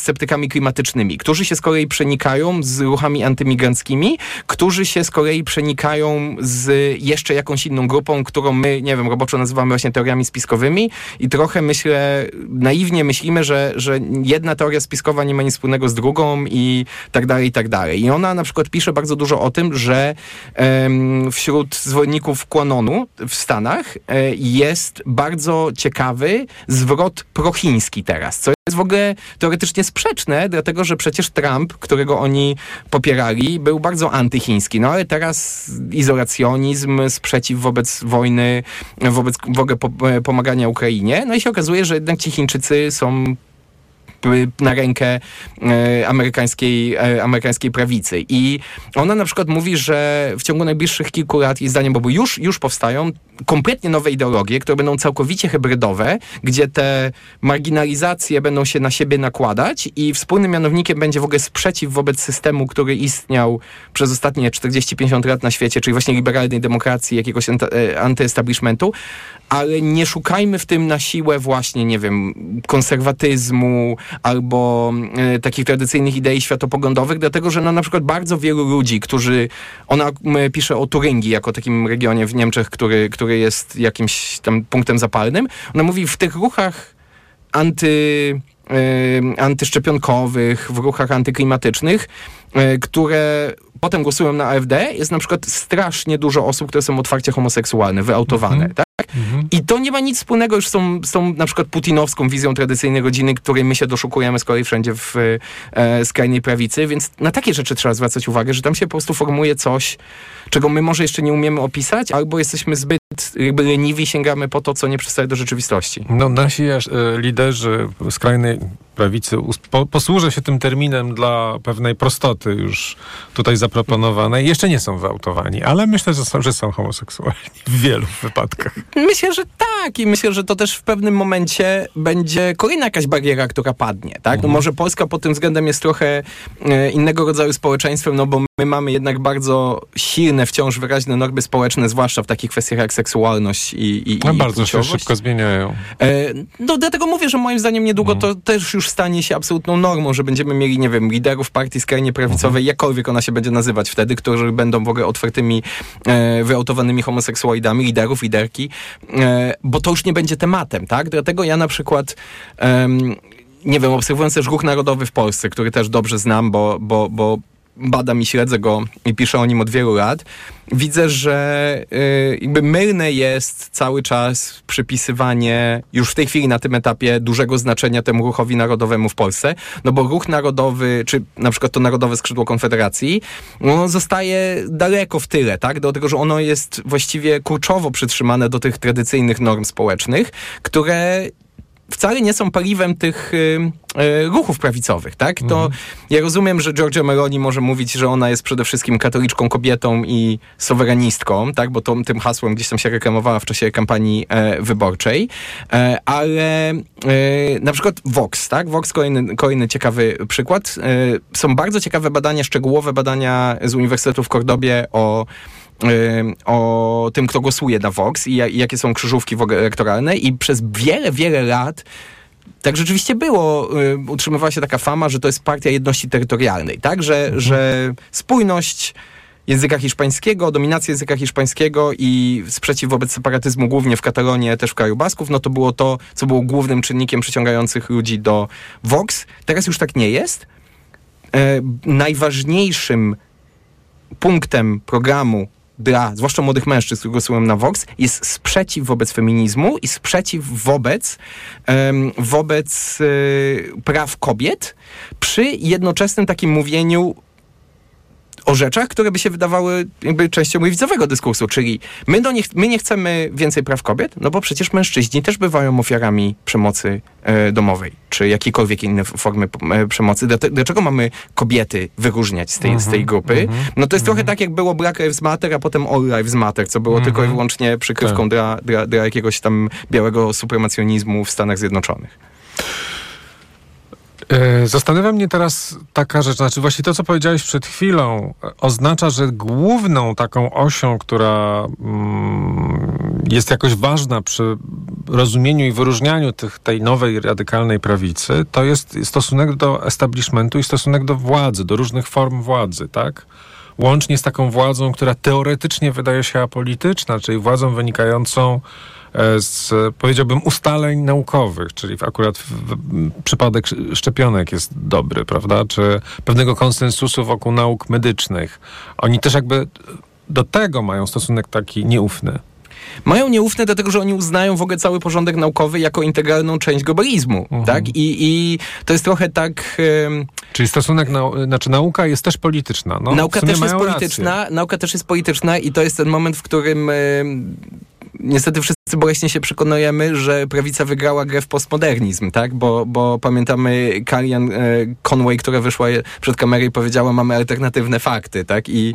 [SPEAKER 7] sceptykami klimatycznymi, którzy się z kolei przenikają z ruchami antymigranckimi, którzy się z kolei przenikają z jeszcze jakąś inną grupą, którą my, nie wiem, roboczo nazywamy właśnie teoriami spiskowymi i trochę myślę, naiwnie myślimy, że, że jedna teoria spiskowa nie ma nic wspólnego z drugą i tak dalej, i tak dalej. I ona na przykład pisze bardzo dużo o tym, że em, wśród zwolenników Quanonu w Stanach e, jest bardzo ciekawy zwrot prochiński teraz, co jest w ogóle teoretycznie sprzeczne, dlatego że przecież Trump, którego oni popierali, był bardzo antychiński. No ale teraz izolacjonizm, sprzeciw wobec wojny, wobec w ogóle pomagania Ukrainie. No i się okazuje, że jednak ci Chińczycy są na rękę e, amerykańskiej, e, amerykańskiej prawicy. I ona na przykład mówi, że w ciągu najbliższych kilku lat, jej zdaniem, bo już, już powstają kompletnie nowe ideologie, które będą całkowicie hybrydowe, gdzie te marginalizacje będą się na siebie nakładać i wspólnym mianownikiem będzie w ogóle sprzeciw wobec systemu, który istniał przez ostatnie 40-50 lat na świecie, czyli właśnie liberalnej demokracji, jakiegoś e, antyestablishmentu, ale nie szukajmy w tym na siłę właśnie, nie wiem, konserwatyzmu albo e, takich tradycyjnych idei światopoglądowych, dlatego że no, na przykład bardzo wielu ludzi, którzy, ona pisze o Turyngii jako takim regionie w Niemczech, który, który jest jakimś tam punktem zapalnym, ona mówi w tych ruchach anty antyszczepionkowych, w ruchach antyklimatycznych, e, które potem głosują na AfD, jest na przykład strasznie dużo osób, które są otwarcie homoseksualne, wyautowane, mhm. tak? Mhm. I to nie ma nic wspólnego już z tą, z tą na przykład putinowską wizją tradycyjnej rodziny, której my się doszukujemy z kolei wszędzie w e, skrajnej prawicy, więc na takie rzeczy trzeba zwracać uwagę, że tam się po prostu formuje coś, czego my może jeszcze nie umiemy opisać, albo jesteśmy zbyt jakby leniwi, sięgamy po to, co nie przystaje do rzeczywistości.
[SPEAKER 6] No nasi e, liderzy skrajnej prawicy po, posłużę się tym terminem dla pewnej prostoty już tutaj zaproponowanej. Jeszcze nie są wyautowani, ale myślę, że są, że są homoseksualni w wielu wypadkach.
[SPEAKER 7] Myślę, że tak i myślę, że to też w pewnym momencie będzie kolejna jakaś bariera, która padnie. Tak? No może Polska pod tym względem jest trochę e, innego rodzaju społeczeństwem, no bo my mamy jednak bardzo silne, wciąż wyraźne normy społeczne, zwłaszcza w takich kwestiach jak seksualność i, i,
[SPEAKER 6] no, i bardzo się szybko zmieniają. E,
[SPEAKER 7] no dlatego mówię, że moim zdaniem niedługo mhm. to też już stanie się absolutną normą, że będziemy mieli, nie wiem, liderów partii skrajnie prawicowej, mhm. jakkolwiek ona się będzie nazywać wtedy, którzy będą w ogóle otwartymi, e, wyautowanymi homoseksualidami, liderów, liderki, e, bo to już nie będzie tematem, tak? Dlatego ja na przykład nie wiem, obserwując też ruch narodowy w Polsce, który też dobrze znam, bo, bo, bo badam i śledzę go i piszę o nim od wielu lat, widzę, że y, jakby mylne jest cały czas przypisywanie już w tej chwili na tym etapie dużego znaczenia temu ruchowi narodowemu w Polsce, no bo ruch narodowy, czy na przykład to narodowe skrzydło Konfederacji, no zostaje daleko w tyle, tak? Do tego, że ono jest właściwie kurczowo przytrzymane do tych tradycyjnych norm społecznych, które wcale nie są paliwem tych y, y, ruchów prawicowych, tak? To mhm. ja rozumiem, że Georgia Meloni może mówić, że ona jest przede wszystkim katoliczką kobietą i soweranistką, tak? Bo to, tym hasłem gdzieś tam się reklamowała w czasie kampanii e, wyborczej, e, ale e, na przykład Vox, tak? Vox, kolejny, kolejny ciekawy przykład. E, są bardzo ciekawe badania, szczegółowe badania z Uniwersytetu w Kordobie o o tym, kto głosuje na Vox i, jakie są krzyżówki elektoralne i przez wiele, wiele lat tak rzeczywiście było. Utrzymywała się taka fama, że to jest partia jedności terytorialnej, tak? Że, mhm. że spójność języka hiszpańskiego, dominacja języka hiszpańskiego i sprzeciw wobec separatyzmu głównie w Katalonie, też w kraju Basków, no to było to, co było głównym czynnikiem przyciągających ludzi do Vox. Teraz już tak nie jest. E, najważniejszym punktem programu dla, zwłaszcza młodych mężczyzn, którzy głosują na Vox, jest sprzeciw wobec feminizmu i sprzeciw wobec, um, wobec y, praw kobiet przy jednoczesnym takim mówieniu o rzeczach, które by się wydawały jakby częścią lewicowego dyskursu, czyli my, do nie, my nie chcemy więcej praw kobiet, no bo przecież mężczyźni też bywają ofiarami przemocy e, domowej, czy jakiejkolwiek innej formy e, przemocy. Dlaczego mamy kobiety wyróżniać z tej, mm -hmm, z tej grupy? Mm -hmm, no to jest mm -hmm. trochę tak, jak było Black Lives Matter, a potem All Lives Matter, co było tylko i mhm. wyłącznie przykrywką tak. dla, dla, dla jakiegoś tam białego supremacjonizmu w Stanach Zjednoczonych.
[SPEAKER 6] E, zastanawia mnie teraz taka rzecz, znaczy właśnie to, co powiedziałeś przed chwilą, oznacza, że główną taką osią, która mm, jest jakoś ważna przy rozumieniu i wyróżnianiu tych, tej nowej radykalnej prawicy, to jest stosunek do establishmentu i stosunek do władzy, do różnych form władzy, tak? Łącznie z taką władzą, która teoretycznie wydaje się apolityczna, czyli władzą wynikającą e, z, powiedziałbym, ustaleń naukowych, czyli akurat w, w, przypadek szczepionek jest dobry, prawda? Czy pewnego konsensusu wokół nauk medycznych. Oni też jakby do tego mają stosunek taki nieufny.
[SPEAKER 7] Mają nieufne dlatego, że oni uznają w ogóle cały porządek naukowy jako integralną część globalizmu, mhm. tak? I, I to jest trochę tak...
[SPEAKER 6] Czyli stosunek, nau znaczy nauka jest też polityczna. No,
[SPEAKER 7] nauka też jest polityczna, rację. nauka też jest polityczna i to jest ten moment, w którym niestety wszyscy boleśnie się przekonujemy, że prawica wygrała grę w postmodernizm, tak? Bo, bo pamiętamy Karian e, Conway, która wyszła przed kamerę i powiedziała, mamy alternatywne fakty, tak? I,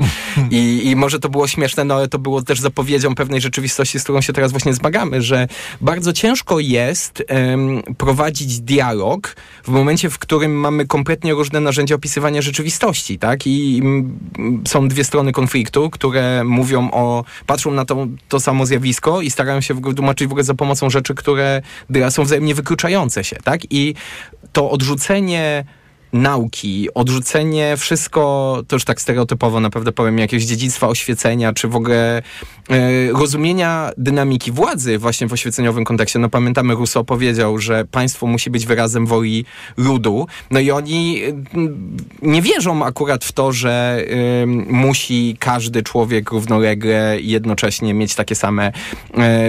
[SPEAKER 7] i, I może to było śmieszne, no ale to było też zapowiedzią pewnej rzeczywistości, z którą się teraz właśnie zmagamy, że bardzo ciężko jest um, prowadzić dialog w momencie, w którym mamy kompletnie różne narzędzia opisywania rzeczywistości, tak? I, i są dwie strony konfliktu, które mówią o, patrzą na to, to samo zjawisko, i starają się tłumaczyć w ogóle za pomocą rzeczy, które są wzajemnie wykluczające się, tak? I to odrzucenie nauki, odrzucenie wszystko, to już tak stereotypowo naprawdę powiem, jakiegoś dziedzictwa oświecenia, czy w ogóle e, rozumienia dynamiki władzy właśnie w oświeceniowym kontekście. No pamiętamy, Rousseau powiedział, że państwo musi być wyrazem woli ludu. No i oni mm, nie wierzą akurat w to, że y, musi każdy człowiek równolegle i jednocześnie mieć takie same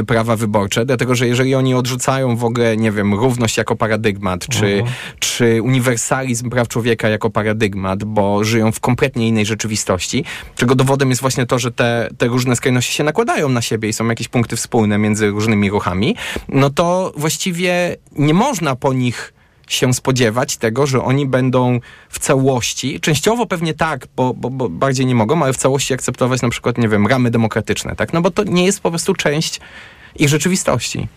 [SPEAKER 7] prawa wyborcze, dlatego, że jeżeli oni odrzucają w ogóle, nie wiem, równość jako paradygmat, czy, mhm. czy uniwersalizm praw człowieka jako paradygmat, bo żyją w kompletnie innej rzeczywistości, czego dowodem jest właśnie to, że te, te różne skrajności się nakładają na siebie i są jakieś punkty wspólne między różnymi ruchami, no to właściwie nie można po nich się spodziewać tego, że oni będą w całości, częściowo pewnie tak, bo, bo, bo, bardziej nie mogą, ale w całości akceptować na przykład, nie wiem, ramy demokratyczne, tak? No bo to nie jest po prostu część ich rzeczywistości.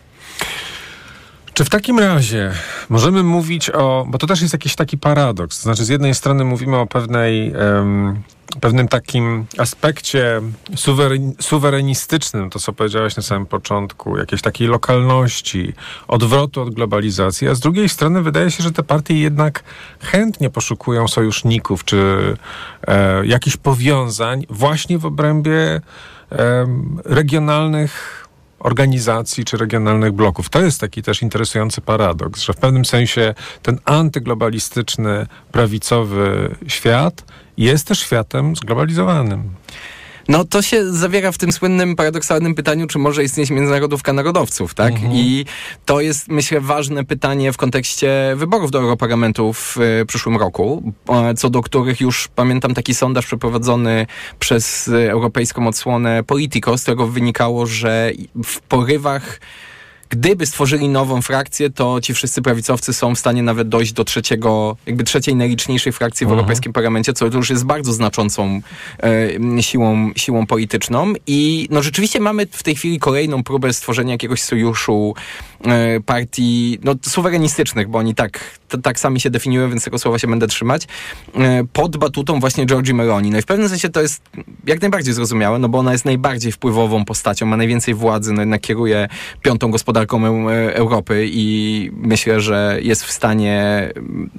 [SPEAKER 6] Czy w takim razie możemy mówić o, bo to też jest jakiś taki paradoks, znaczy z jednej strony mówimy o pewnej, um, pewnym takim aspekcie suweren, suwerenistycznym, to co powiedziałeś na samym początku, jakiejś takiej lokalności, odwrotu od globalizacji, a z drugiej strony wydaje się, że te partie jednak chętnie poszukują sojuszników czy e, jakichś powiązań właśnie w obrębie e, regionalnych organizacji czy regionalnych bloków. To jest taki też interesujący paradoks, że w pewnym sensie ten antyglobalistyczny, prawicowy świat jest też światem zglobalizowanym.
[SPEAKER 7] No to się zawiera w tym słynnym, paradoksalnym pytaniu, czy może istnieć międzynarodówka narodowców, tak? Mhm. I to jest, myślę, ważne pytanie w kontekście wyborów do Europarlamentu w y, przyszłym roku, co do których już pamiętam taki sondaż przeprowadzony przez europejską odsłonę Politico, z którego wynikało, że w porywach gdyby stworzyli nową frakcję, to ci wszyscy prawicowcy są w stanie nawet dojść do trzeciego, jakby trzeciej najliczniejszej frakcji w mhm. Europejskim Parlamencie, co już jest bardzo znaczącą e, siłą, siłą polityczną. I no rzeczywiście mamy w tej chwili kolejną próbę stworzenia jakiegoś sojuszu e, partii no, suwerenistycznych, bo oni tak, tak sami się definiują, więc tego słowa się będę trzymać, e, pod batutą właśnie Georgi Meloni. No i w pewnym sensie to jest jak najbardziej zrozumiałe, no bo ona jest najbardziej wpływową postacią, ma najwięcej władzy, no jednak kieruje piątą gospodarką gospodarką Europy i myślę, że jest w stanie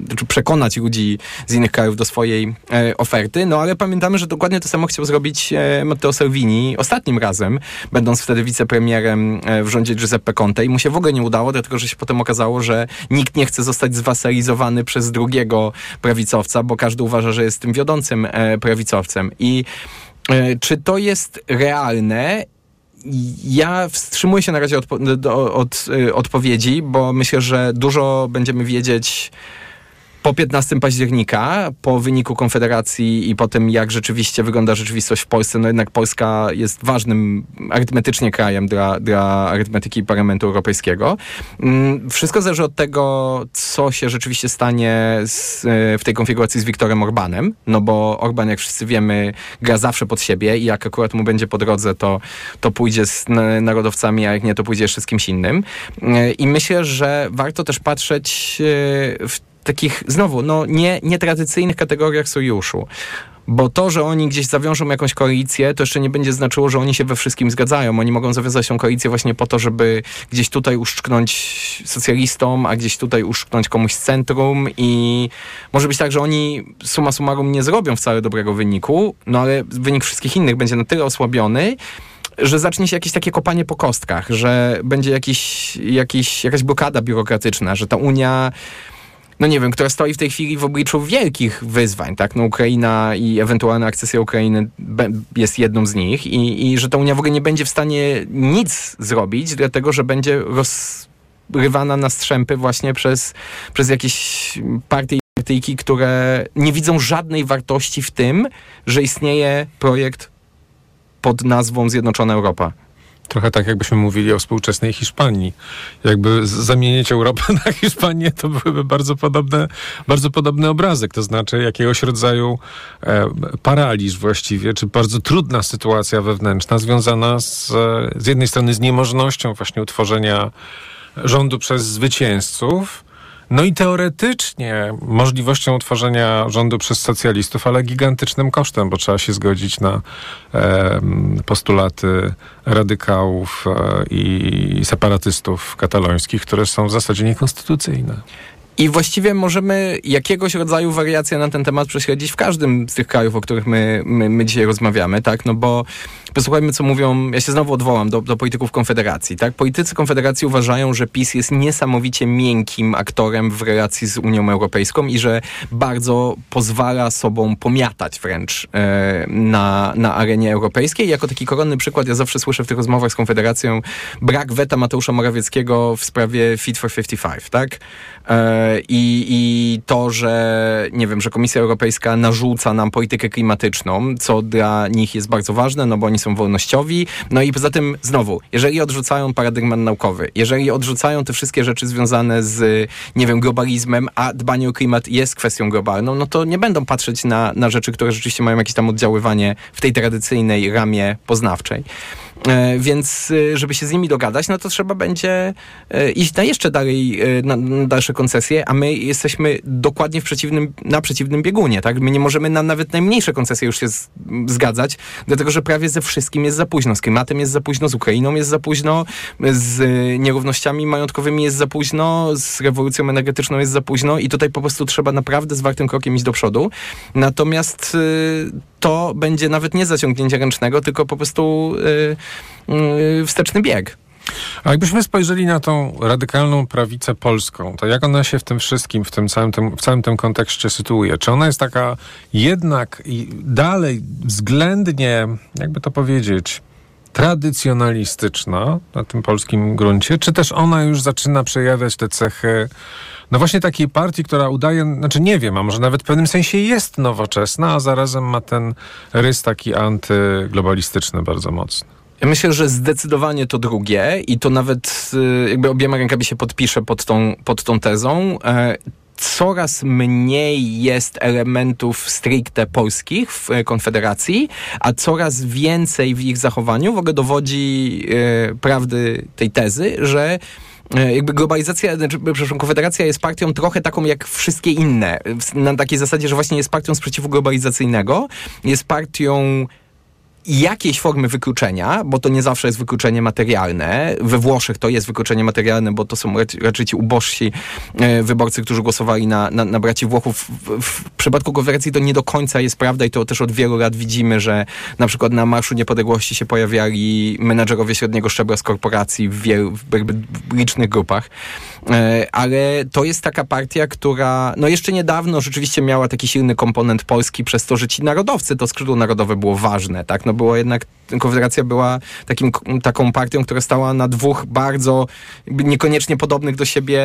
[SPEAKER 7] znaczy przekonać ludzi z innych krajów do swojej e, oferty. No ale pamiętamy, że dokładnie to samo chciał zrobić e, Matteo Salvini ostatnim razem, będąc wtedy wicepremierem e, w rządzie Giuseppe Conte i mu się w ogóle nie udało, dlatego że się potem okazało, że nikt nie chce zostać zwasalizowany przez drugiego prawicowca, bo każdy uważa, że jest tym wiodącym prawicowcem. I czy to jest realne ja wstrzymuję się na razie od, od, od y, odpowiedzi, bo myślę, że dużo będziemy wiedzieć po 15 października, po wyniku Konfederacji i po tym, jak rzeczywiście wygląda rzeczywistość w Polsce, no jednak Polska jest ważnym arytmetycznie krajem dla, dla arytmetyki Parlamentu Europejskiego. Mm, wszystko zależy od tego, co się rzeczywiście stanie z, w tej konfiguracji z Viktorem Orbanem, no bo Orban, jak wszyscy wiemy, gra zawsze pod siebie i jak akurat mu będzie po drodze, to, to pójdzie z narodowcami, a jak nie, to pójdzie z kimś innym. I myślę, że warto też patrzeć e, w takich, znowu, no nie, nietradycyjnych kategoriach sojuszu. Bo to, że oni gdzieś zawiążą jakąś koalicję, to jeszcze nie będzie znaczyło, że oni się we wszystkim zgadzają. Oni mogą zawiązać tą koalicję właśnie po to, żeby gdzieś tutaj uszczknąć socjalistom, a gdzieś tutaj uszczknąć komuś z centrum i może być tak, że oni suma summarum nie zrobią wcale dobrego wyniku, no ale wynik wszystkich innych będzie na tyle osłabiony, że zacznie się jakieś takie kopanie po kostkach, że będzie jakiś, jakiś, jakaś blokada biurokratyczna, że ta Unia no nie wiem, która stoi w tej chwili w obliczu wielkich wyzwań, tak? No Ukraina i ewentualna akcesja Ukrainy jest jedną z nich i, i że ta Unia w ogóle nie będzie w stanie nic zrobić, dlatego że będzie rozrywana na strzępy właśnie przez, przez jakieś partie i partyjki, które nie widzą żadnej wartości w tym, że istnieje projekt pod nazwą Zjednoczona Europa.
[SPEAKER 6] Trochę tak, jakbyśmy mówili o współczesnej Hiszpanii. Jakby zamienić Europę na Hiszpanię, to byłyby bardzo podobne, bardzo podobny obrazek. To znaczy jakiegoś rodzaju e, paraliż właściwie, czy bardzo trudna sytuacja wewnętrzna związana z, z jednej strony z niemożnością właśnie utworzenia rządu przez zwycięzców, no i teoretycznie możliwością utworzenia rządu przez socjalistów, ale gigantycznym kosztem, bo trzeba się zgodzić na e, postulaty radykałów e, i separatystów katalońskich, które są w zasadzie niekonstytucyjne.
[SPEAKER 7] I właściwie możemy jakiegoś rodzaju wariację na ten temat prześledzić w każdym z tych krajów, o których my, my, my dzisiaj rozmawiamy, tak? No bo posłuchajmy, co mówią, ja się znowu odwołam do, do polityków Konfederacji, tak? Politycy Konfederacji uważają, że PiS jest niesamowicie miękkim aktorem w relacji z Unią Europejską i że bardzo pozwala sobą pomiatać wręcz e, na, na arenie europejskiej. Jako taki koronny przykład ja zawsze słyszę w tych rozmowach z Konfederacją brak weta Mateusza Morawieckiego w sprawie Fit for 55, tak? E, i, I to, że nie wiem, że Komisja Europejska narzuca nam politykę klimatyczną, co dla nich jest bardzo ważne, no bo oni są wolnościowi. No i poza tym, znowu, jeżeli odrzucają paradygmat naukowy, jeżeli odrzucają te wszystkie rzeczy związane z, nie wiem, globalizmem, a dbanie o klimat jest kwestią globalną, no to nie będą patrzeć na, na rzeczy, które rzeczywiście mają jakieś tam oddziaływanie w tej tradycyjnej ramie poznawczej. E, więc e, żeby się z nimi dogadać, no to trzeba będzie e, iść na jeszcze dalej, na, dalsze koncesje, a my jesteśmy dokładnie w przeciwnym, na przeciwnym biegunie, tak? My nie możemy na nawet najmniejsze koncesje już się z, zgadzać, dlatego że prawie ze wszystkim jest za późno. Z klimatem jest za późno, z Ukrainą jest za późno, z nierównościami majątkowymi jest za późno, z rewolucją energetyczną jest za późno i tutaj po prostu trzeba naprawdę zwartym krokiem iść do przodu. Natomiast to będzie nawet nie zaciągnięcie ręcznego, tylko po prostu yy, yy, wsteczny bieg.
[SPEAKER 6] A jakbyśmy spojrzeli na tą radykalną prawicę polską, to jak ona się w tym wszystkim, w tym całym tym, w całym tym kontekście sytuuje? Czy ona jest taka jednak i dalej względnie, jakby to powiedzieć, tradycjonalistyczna na tym polskim gruncie, czy też ona już zaczyna przejawiać te cechy no właśnie takiej partii, która udaje, znaczy nie wiem, a może nawet w pewnym sensie jest nowoczesna, a zarazem ma ten rys taki antyglobalistyczny bardzo mocny.
[SPEAKER 7] Ja myślę, że zdecydowanie to drugie i to nawet y, jakby obiema rękami się podpiszę pod tą, pod tą tezą. E, coraz mniej jest elementów stricte polskich w e, Konfederacji, a coraz więcej w ich zachowaniu w ogóle dowodzi e, prawdy tej tezy, że jakby globalizacja, znaczy, przepraszam, Konfederacja jest partią trochę taką jak wszystkie inne. Na takiej zasadzie, że właśnie jest partią sprzeciwu globalizacyjnego, jest partią jakiejś formy wykluczenia, bo to nie zawsze jest wykluczenie materialne. We Włoszech to jest wykluczenie materialne, bo to są raczej ci ubożsi e, wyborcy, którzy głosowali na, na, na braci Włochów. W, w przypadku Konfederacji to nie do końca jest prawda i to też od wielu lat widzimy, że na przykład na Marszu Niepodległości się pojawiali menadżerowie średniego szczebla z korporacji w, wielu, w licznych grupach. E, ale to jest taka partia, która no jeszcze niedawno rzeczywiście miała taki silny komponent polski przez to, że ci narodowcy, to skrzydło narodowe było ważne, tak? No było jednak, Konfederacja była takim, taką partią, która stała na dwóch bardzo niekoniecznie podobnych do siebie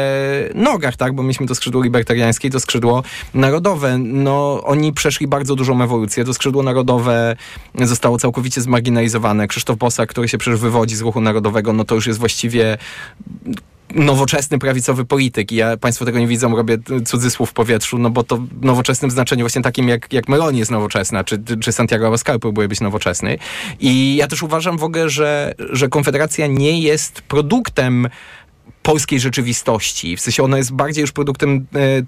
[SPEAKER 7] nogach, tak? Bo mieliśmy to skrzydło libertariańskie i to skrzydło narodowe. No, oni przeszli bardzo dużą ewolucję. To skrzydło narodowe zostało całkowicie zmarginalizowane. Krzysztof Bosak, który się przecież wywodzi z ruchu narodowego, no to już jest właściwie nowoczesny prawicowy polityk i ja Państwo tego nie widzą, robię cudzysłów w powietrzu, no bo to w nowoczesnym znaczeniu właśnie takim jak, jak Meloni jest nowoczesna, czy, czy Santiago Abascal próbuje być nowoczesny. I ja też uważam w ogóle, że, że Konfederacja nie jest produktem polskiej rzeczywistości. W sensie ona jest bardziej już produktem e,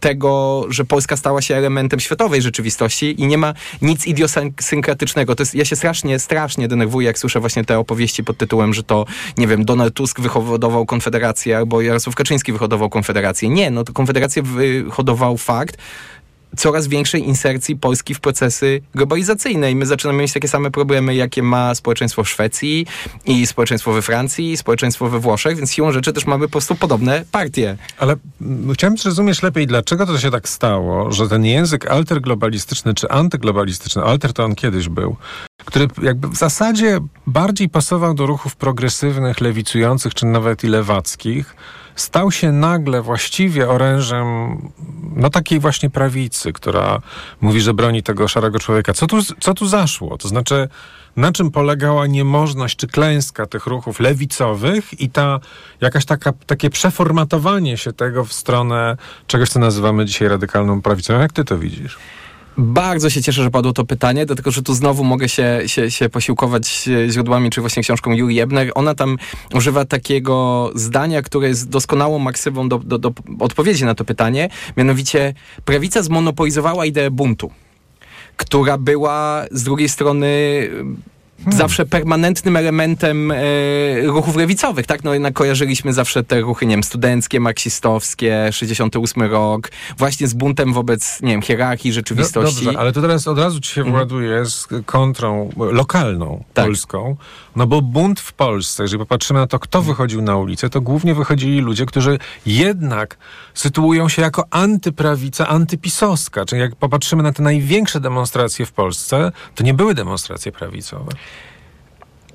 [SPEAKER 7] tego, że Polska stała się elementem światowej rzeczywistości i nie ma nic idiosynkratycznego. To jest, ja się strasznie, strasznie denerwuję, jak słyszę właśnie te opowieści pod tytułem, że to, nie wiem, Donald Tusk wyhodował Konfederację albo Jarosław Kaczyński wyhodował Konfederację. Nie, no to Konfederację wyhodował fakt, coraz większej insercji Polski w procesy globalizacyjne i my zaczynamy mieć takie same problemy, jakie ma społeczeństwo w Szwecji i społeczeństwo we Francji, i społeczeństwo we Włoszech, więc siłą rzeczy też mamy po prostu podobne partie.
[SPEAKER 6] Ale mm, chciałem zrozumieć lepiej, dlaczego to się tak stało, że ten język alterglobalistyczny czy antyglobalistyczny, alter to on kiedyś był, który jakby w zasadzie bardziej pasował do ruchów progresywnych, lewicujących czy nawet i lewackich, stał się nagle właściwie orężem no takiej właśnie prawicy, która mówi, że broni tego szarego człowieka. Co tu, co tu zaszło? To znaczy, na czym polegała niemożność czy klęska tych ruchów lewicowych i ta jakaś taka, takie przeformatowanie się tego w stronę czegoś, co nazywamy dzisiaj radykalną prawicą. Jak ty to widzisz?
[SPEAKER 7] Bardzo się cieszę, że padło to pytanie, dlatego że tu znowu mogę się, się, się posiłkować źródłami, czy właśnie książką Julii Ebner. Ona tam używa takiego zdania, które jest doskonałą maksywą do, do, do odpowiedzi na to pytanie. Mianowicie prawica zmonopolizowała ideę buntu, która była z drugiej strony Hmm. zawsze permanentnym elementem e, ruchów lewicowych, tak? No jednak kojarzyliśmy zawsze te ruchy, nie wiem, studenckie, marksistowskie, 68 rok, właśnie z buntem wobec, nie wiem, hierarchii rzeczywistości.
[SPEAKER 6] dobrze, ale to teraz od razu ci się mhm. właduje z kontrą lokalną, tak. polską, no bo bunt w Polsce, jeżeli popatrzymy na to, kto wychodził na ulicę, to głównie wychodzili ludzie, którzy jednak sytuują się jako antyprawica, antypisowska. Czyli jak popatrzymy na te największe demonstracje w Polsce, to nie były demonstracje prawicowe.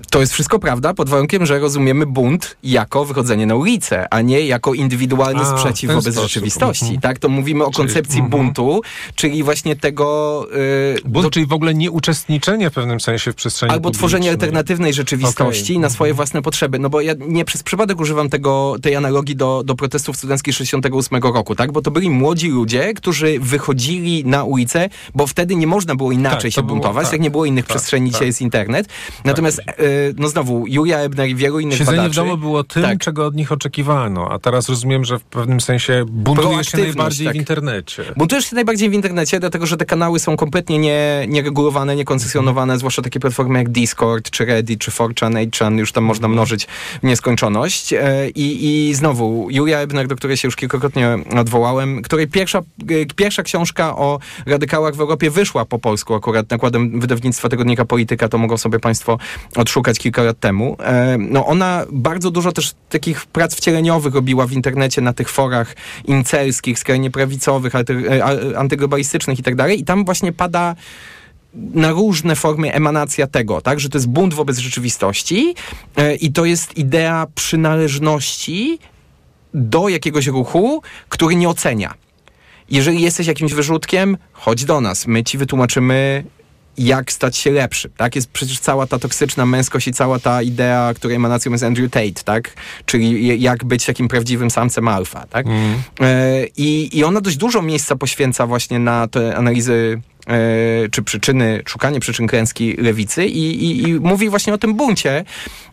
[SPEAKER 7] To jest wszystko prawda, pod warunkiem, że rozumiemy bunt jako wychodzenie na ulicę, a nie jako indywidualny a, sprzeciw wobec sposób. rzeczywistości. Mhm. Tak, to mówimy o czyli, koncepcji mhm. buntu, czyli właśnie tego...
[SPEAKER 6] Yy, Bunt, do... czyli w ogóle nie uczestniczenie w pewnym sensie w przestrzeni
[SPEAKER 7] Albo tworzenie alternatywnej rzeczywistości okay. na swoje mhm. własne potrzeby. No bo ja nie przez przypadek używam tego, tej analogii do, do protestów studenckich 68 roku, tak? Bo to byli młodzi ludzie, którzy wychodzili na ulicę, bo wtedy nie można było inaczej tak, się buntować, tak, jak nie było innych tak, przestrzeni, tak. dzisiaj jest internet. Natomiast tak. Y, no znowu, Julia Ebner i wielu innych
[SPEAKER 6] Siedzenie
[SPEAKER 7] badaczy.
[SPEAKER 6] w domu było tym, tak. czego od nich oczekiwano, a teraz rozumiem, że w pewnym sensie buntujesz się najbardziej tak. w internecie.
[SPEAKER 7] Buntujesz się najbardziej w internecie, dlatego że te kanały są kompletnie nie, nieregulowane, niekoncesjonowane, mhm. zwłaszcza takie platformy jak Discord, czy Reddit, czy 4chan, 8chan, już tam można mnożyć w nieskończoność. E, I, I znowu, Julia Ebner, do której się już kilkakrotnie odwołałem, której pierwsza, e, pierwsza książka o radykałach w Europie wyszła po polsku akurat nakładem wydawnictwa tygodnika Polityka, to mogą sobie Państwo odszukać kilka lat temu. E, no ona bardzo dużo też takich prac wcieleniowych robiła w internecie na tych forach incelskich, skrajnie prawicowych, e, antyglobalistycznych i tak dalej. I tam właśnie pada na różne formy emanacja tego, tak, że to jest bunt wobec rzeczywistości e, i to jest idea przynależności do jakiegoś ruchu, który nie ocenia. Jeżeli jesteś jakimś wyrzutkiem, chodź do nas, my ci wytłumaczymy, jak stać się lepszy, tak? Jest przecież cała ta toksyczna męskość i cała ta idea, której emanacją jest Andrew Tate, tak? Czyli jak być takim prawdziwym samcem alfa, tak? Mm. E, i, I ona dość dużo miejsca poświęca właśnie na te analizy e, czy przyczyny, szukanie przyczyn klęski lewicy i, i, i mówi właśnie o tym buncie,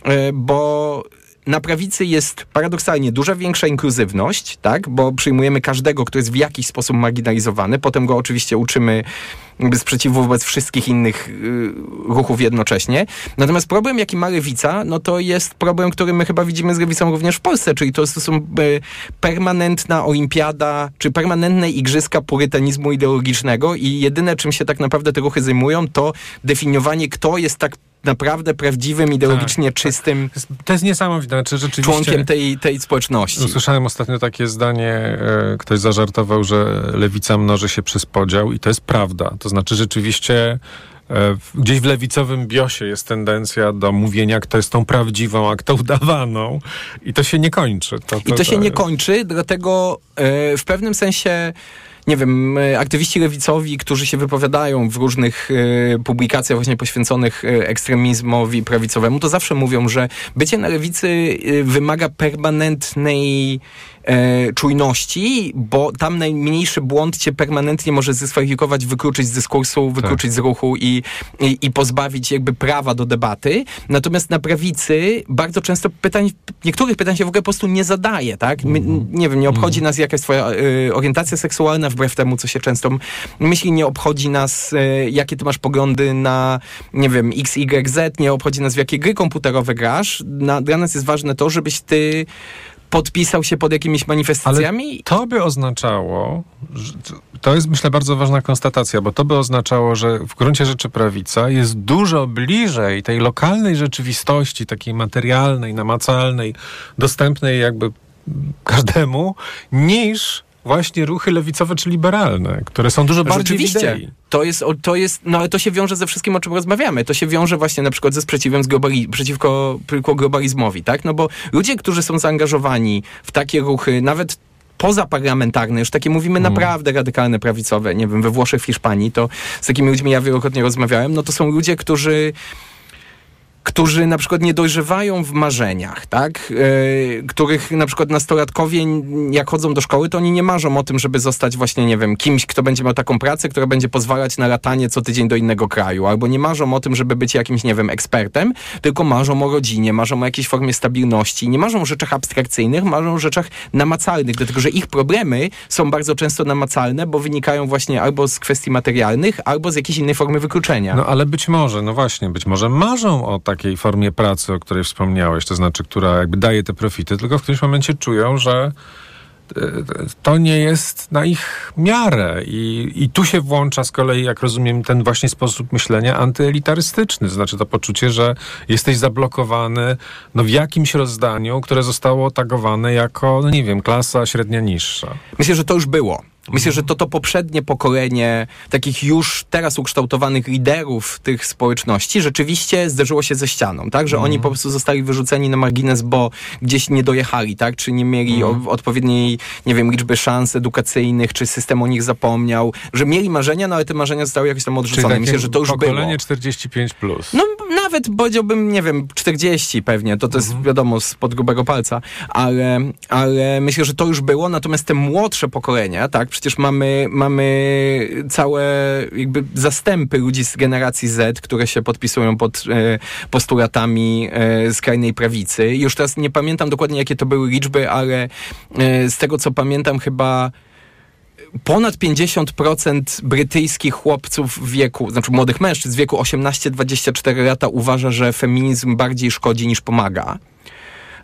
[SPEAKER 7] e, bo na prawicy jest paradoksalnie duża większa inkluzywność, tak? bo przyjmujemy każdego, kto jest w jakiś sposób marginalizowany, potem go oczywiście uczymy sprzeciwu wobec wszystkich innych y, ruchów jednocześnie. Natomiast problem, jaki ma lewica, no to jest problem, który my chyba widzimy z lewicą również w Polsce, czyli to, są y, permanentna olimpiada, czy permanentne igrzyska purytanizmu ideologicznego i jedyne, czym się tak naprawdę te ruchy zajmują, to definiowanie, kto jest tak naprawdę prawdziwym, ideologicznie tak, tak. czystym
[SPEAKER 6] tak. To jest niesamowite. Znaczy, rzeczywiście,
[SPEAKER 7] członkiem tej, tej społeczności.
[SPEAKER 6] Usłyszałem ostatnio takie zdanie, e, ktoś zażartował, że lewica mnoży się przez podział i to jest prawda. To znaczy rzeczywiście e, Gdzieś w lewicowym biosie jest tendencja do mówienia, kto jest tą prawdziwą, a kto udawaną. I to się nie kończy.
[SPEAKER 7] To, to, I to się nie kończy, dlatego e, w pewnym sensie nie wiem, e, aktywiści lewicowi, którzy się wypowiadają w różnych e, publikacjach właśnie poświęconych e, ekstremizmowi prawicowemu, to zawsze mówią, że bycie na lewicy wymaga permanentnej e, czujności, bo tam najmniejszy błąd cię permanentnie może zdyskwalifikować, wykluczyć z dyskursu, wykluczyć z ruchu i, i, i pozbawić jakby prawa do debaty. Natomiast na prawicy bardzo często pytań, niektórych pytań się w ogóle po prostu nie zadaje, tak? My, nie wiem, nie obchodzi nas jakaś twoja y, orientacja seksualna, wbrew temu, co się często myśli, nie obchodzi nas, y, jakie ty masz poglądy na, nie wiem, X, Y, Z, nie obchodzi nas, w jakie gry komputerowe grasz. Na, dla nas jest ważne to, żebyś ty podpisał się pod jakimiś manifestacjami.
[SPEAKER 6] To by oznaczało, to jest myślę bardzo ważna konstatacja, bo to by oznaczało, że w gruncie rzeczy prawica jest dużo bliżej tej lokalnej rzeczywistości, takiej materialnej, namacalnej, dostępnej jakby każdemu, niż właśnie ruchy lewicowe czy liberalne, które są dużo bardziej
[SPEAKER 7] Rzeczywiście.
[SPEAKER 6] widei.
[SPEAKER 7] To jest, to jest, no ale to się wiąże ze wszystkim, o czym rozmawiamy. To się wiąże właśnie na przykład ze sprzeciwem z globali- przeciwko, przeciwko globalizmowi, tak? No bo ludzie, którzy są zaangażowani w takie ruchy, nawet pozaparlamentarne, już takie mówimy naprawdę radykalne, prawicowe, nie wiem, we Włoszech, w Hiszpanii, to z takimi ludźmi ja wielokrotnie rozmawiałem, no to są ludzie, którzy którzy na przykład nie dojrzewają w marzeniach, tak? Yy, których na przykład nastolatkowie, jak chodzą do szkoły, to oni nie marzą o tym, żeby zostać właśnie, nie wiem, kimś, kto będzie miał taką pracę, która będzie pozwalać na latanie co tydzień do innego kraju, albo nie marzą o tym, żeby być jakimś, nie wiem, ekspertem, tylko marzą o rodzinie, marzą o jakiejś formie stabilności, nie marzą o rzeczach abstrakcyjnych, marzą o rzeczach namacalnych, dlatego że ich problemy są bardzo często namacalne, bo wynikają właśnie albo z kwestii materialnych, albo z jakiejś innej formy wykluczenia.
[SPEAKER 6] No ale być może, no właśnie, być może marzą o takiej formie pracy, o której wspomniałeś, to znaczy, która jakby daje te profity, tylko w którymś momencie czują, że e, to nie jest na ich miarę i, i tu się włącza z kolei, jak rozumiem, ten właśnie sposób myślenia antyelitarystyczny, znaczy to poczucie, że jesteś zablokowany no, w jakimś rozdaniu, które zostało tagowane jako, no nie wiem, klasa średnia niższa.
[SPEAKER 7] Myślę, że to już było. Myślę, że to to poprzednie pokolenie takich już teraz ukształtowanych liderów tych społeczności rzeczywiście zderzyło się ze ścianą, tak? Że oni po prostu zostali wyrzuceni na margines, bo gdzieś nie dojechali, tak? Czy nie mieli o, odpowiedniej, nie wiem, liczby szans edukacyjnych, czy system o nich zapomniał, że mieli marzenia, no ale te marzenia zostały jakoś tam odrzucone. Myślę, że to już było.
[SPEAKER 6] pokolenie 45+. Plus.
[SPEAKER 7] No nawet powiedziałbym, nie wiem, 40 pewnie, to to jest wiadomo spod grubego palca, ale, ale myślę, że to już było, natomiast te młodsze pokolenia, tak, przecież mamy, mamy całe jakby zastępy ludzi z generacji Z, które się podpisują pod e, postulatami e, skrajnej prawicy. Już teraz nie pamiętam dokładnie, jakie to były liczby, ale e, z tego, co pamiętam, chyba ponad 50% brytyjskich chłopców w wieku, znaczy młodych mężczyzn w wieku 18-24 lata uważa, że feminizm bardziej szkodzi niż pomaga.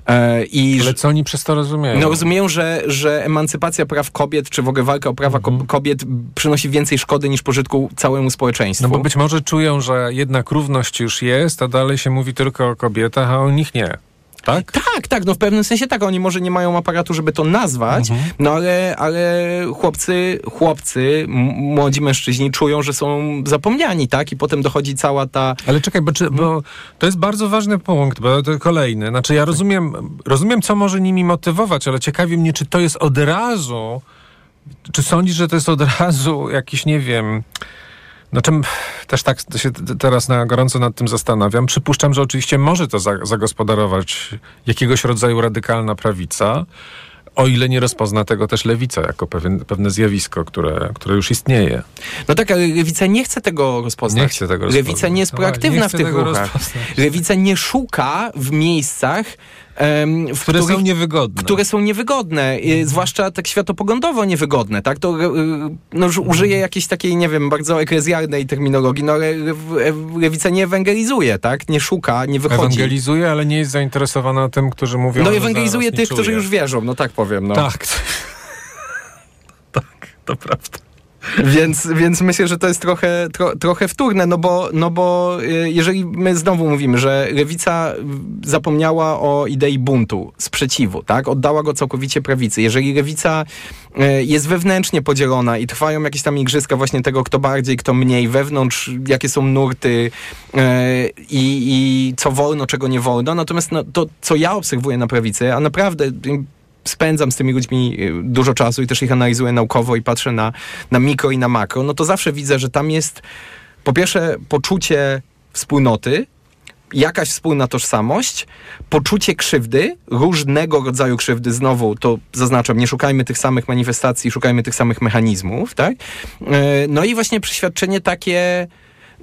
[SPEAKER 7] E, I
[SPEAKER 6] Ale co oni przez to rozumieją?
[SPEAKER 7] no rozumieją, że, że emancypacja praw kobiet, czy w ogóle walka o prawa ko- kobiet przynosi więcej szkody niż pożytku całemu społeczeństwu.
[SPEAKER 6] No bo być może czują, że jednak równość już jest, a dalej się mówi tylko o kobietach, a o nich nie. Tak?
[SPEAKER 7] Tak, tak, no w pewnym sensie tak. Oni może nie mają aparatu, żeby to nazwać, no ale, ale chłopcy, chłopcy, młodzi mężczyźni czują, że są zapomniani, tak? I potem dochodzi cała ta...
[SPEAKER 6] Ale czekaj, bo, czy, bo to jest bardzo ważny punkt, bo to kolejny. Znaczy ja rozumiem, rozumiem, co może nimi motywować, ale ciekawi mnie, czy to jest od razu, czy sądzisz, że to jest od razu jakiś, nie wiem... No czym też tak się teraz na gorąco nad tym zastanawiam. Przypuszczam, że oczywiście może to za, zagospodarować jakiegoś rodzaju radykalna prawica, o ile nie rozpozna tego też lewica jako pewien, pewne zjawisko, które, które już istnieje.
[SPEAKER 7] No tak, ale lewica nie chce tego rozpoznać.
[SPEAKER 6] Nie chce tego rozpoznać.
[SPEAKER 7] Lewica nie jest
[SPEAKER 6] No
[SPEAKER 7] proaktywna
[SPEAKER 6] nie
[SPEAKER 7] w tych ruchach. Lewica nie szuka w miejscach, w
[SPEAKER 6] Które
[SPEAKER 7] których
[SPEAKER 6] są niewygodne.
[SPEAKER 7] które są niewygodne, y, zwłaszcza tak światopoglądowo niewygodne, tak? To y, no, już
[SPEAKER 6] Mhm.
[SPEAKER 7] użyję jakiejś takiej, nie wiem, bardzo eklezjarnej terminologii, no ale le- lewica nie ewangelizuje, tak? Nie szuka, nie wychodzi.
[SPEAKER 6] Ewangelizuje, ale nie jest zainteresowana tym, którzy mówią.
[SPEAKER 7] No ewangelizuje tych, którzy już wierzą, no tak powiem, no.
[SPEAKER 6] Tak. tak, to prawda.
[SPEAKER 7] Więc, więc myślę, że to jest trochę, tro, trochę wtórne, no bo, no bo y, jeżeli my znowu mówimy, że lewica zapomniała o idei buntu, sprzeciwu, tak? Oddała go całkowicie prawicy. Jeżeli lewica y, jest wewnętrznie podzielona i trwają jakieś tam igrzyska właśnie tego, kto bardziej, kto mniej, wewnątrz, jakie są nurty y, i, i co wolno, czego nie wolno, natomiast no, to, co ja obserwuję na prawicy, a naprawdę spędzam z tymi ludźmi y, dużo czasu i też ich analizuję naukowo i patrzę na, na mikro i na makro, no to zawsze widzę, że tam jest po pierwsze poczucie wspólnoty, jakaś wspólna tożsamość, poczucie krzywdy, różnego rodzaju krzywdy, znowu to zaznaczam, nie szukajmy tych samych manifestacji, szukajmy tych samych mechanizmów, tak? E, no i właśnie przeświadczenie takie,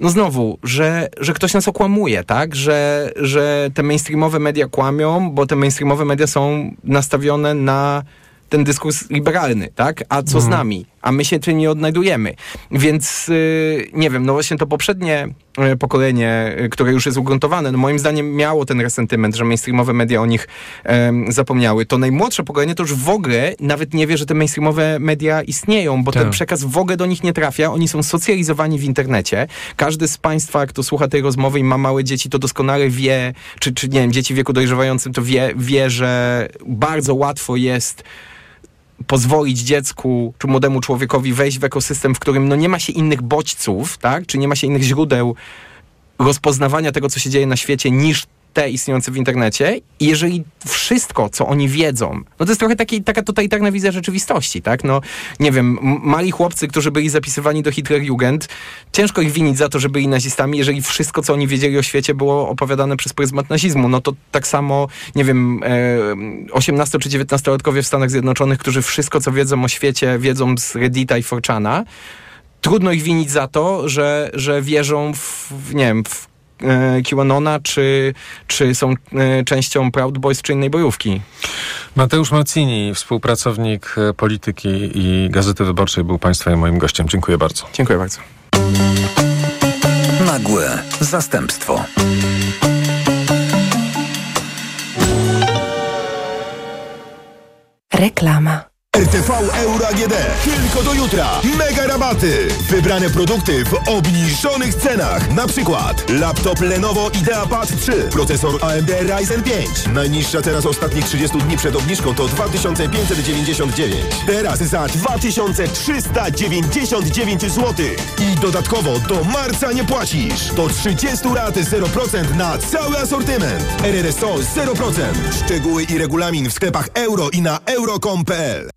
[SPEAKER 7] no znowu, że, że ktoś nas okłamuje, tak? Że, że te mainstreamowe media kłamią, bo te mainstreamowe media są nastawione na ten dyskurs liberalny, tak? A co z
[SPEAKER 6] Mhm.
[SPEAKER 7] nami? A my się tu nie odnajdujemy. Więc yy, nie wiem, no właśnie to poprzednie yy, pokolenie, yy, które już jest ugruntowane, no moim zdaniem miało ten resentyment, że mainstreamowe media o nich em, zapomniały. To najmłodsze pokolenie to już w ogóle nawet nie wie, że te mainstreamowe media istnieją, bo ten
[SPEAKER 6] Tak.
[SPEAKER 7] przekaz w ogóle do nich nie trafia. Oni są socjalizowani w internecie. Każdy z Państwa, kto słucha tej rozmowy i ma małe dzieci, to doskonale wie, czy, czy nie wiem, dzieci w wieku dojrzewającym, to wie, wie, że bardzo łatwo jest pozwolić dziecku czy młodemu człowiekowi wejść w ekosystem, w którym no nie ma się innych bodźców, tak? Czy nie ma się innych źródeł rozpoznawania tego, co się dzieje na świecie, niż te istniejące w internecie. I jeżeli wszystko, co oni wiedzą, no to jest trochę taki, taka totalitarna wizja rzeczywistości, tak? No, nie wiem, mali chłopcy, którzy byli zapisywani do Hitlerjugend, ciężko ich winić za to, że byli nazistami, jeżeli wszystko, co oni wiedzieli o świecie, było opowiadane przez pryzmat nazizmu. No to tak samo, nie wiem, e, 18 czy 19-latkowie w Stanach Zjednoczonych, którzy wszystko, co wiedzą o świecie, wiedzą z Reddita i Forchana, trudno ich winić za to, że, że wierzą w, nie wiem, w e, QAnona, czy, czy są e, częścią Proud Boys czy innej bojówki.
[SPEAKER 6] Mateusz Marcini, współpracownik e, polityki i Gazety Wyborczej był Państwa i moim gościem. Dziękuję bardzo.
[SPEAKER 7] Dziękuję bardzo.
[SPEAKER 2] Nagłe zastępstwo.
[SPEAKER 8] Reklama.
[SPEAKER 9] RTV Euro AGD. Tylko do jutra. Mega rabaty. Wybrane produkty w obniżonych cenach. Na przykład laptop Lenovo IdeaPad 3. Procesor AMD Ryzen 5. Najniższa teraz ostatnich 30 dni przed obniżką to 2599. Teraz za 2399 zł. I dodatkowo do marca nie płacisz. Do 30 lat 0% na cały asortyment. RRSO 0%. Szczegóły i regulamin w sklepach euro i na euro.com.pl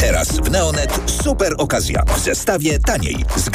[SPEAKER 10] Teraz w Neonet super okazja. W zestawie taniej. Zgar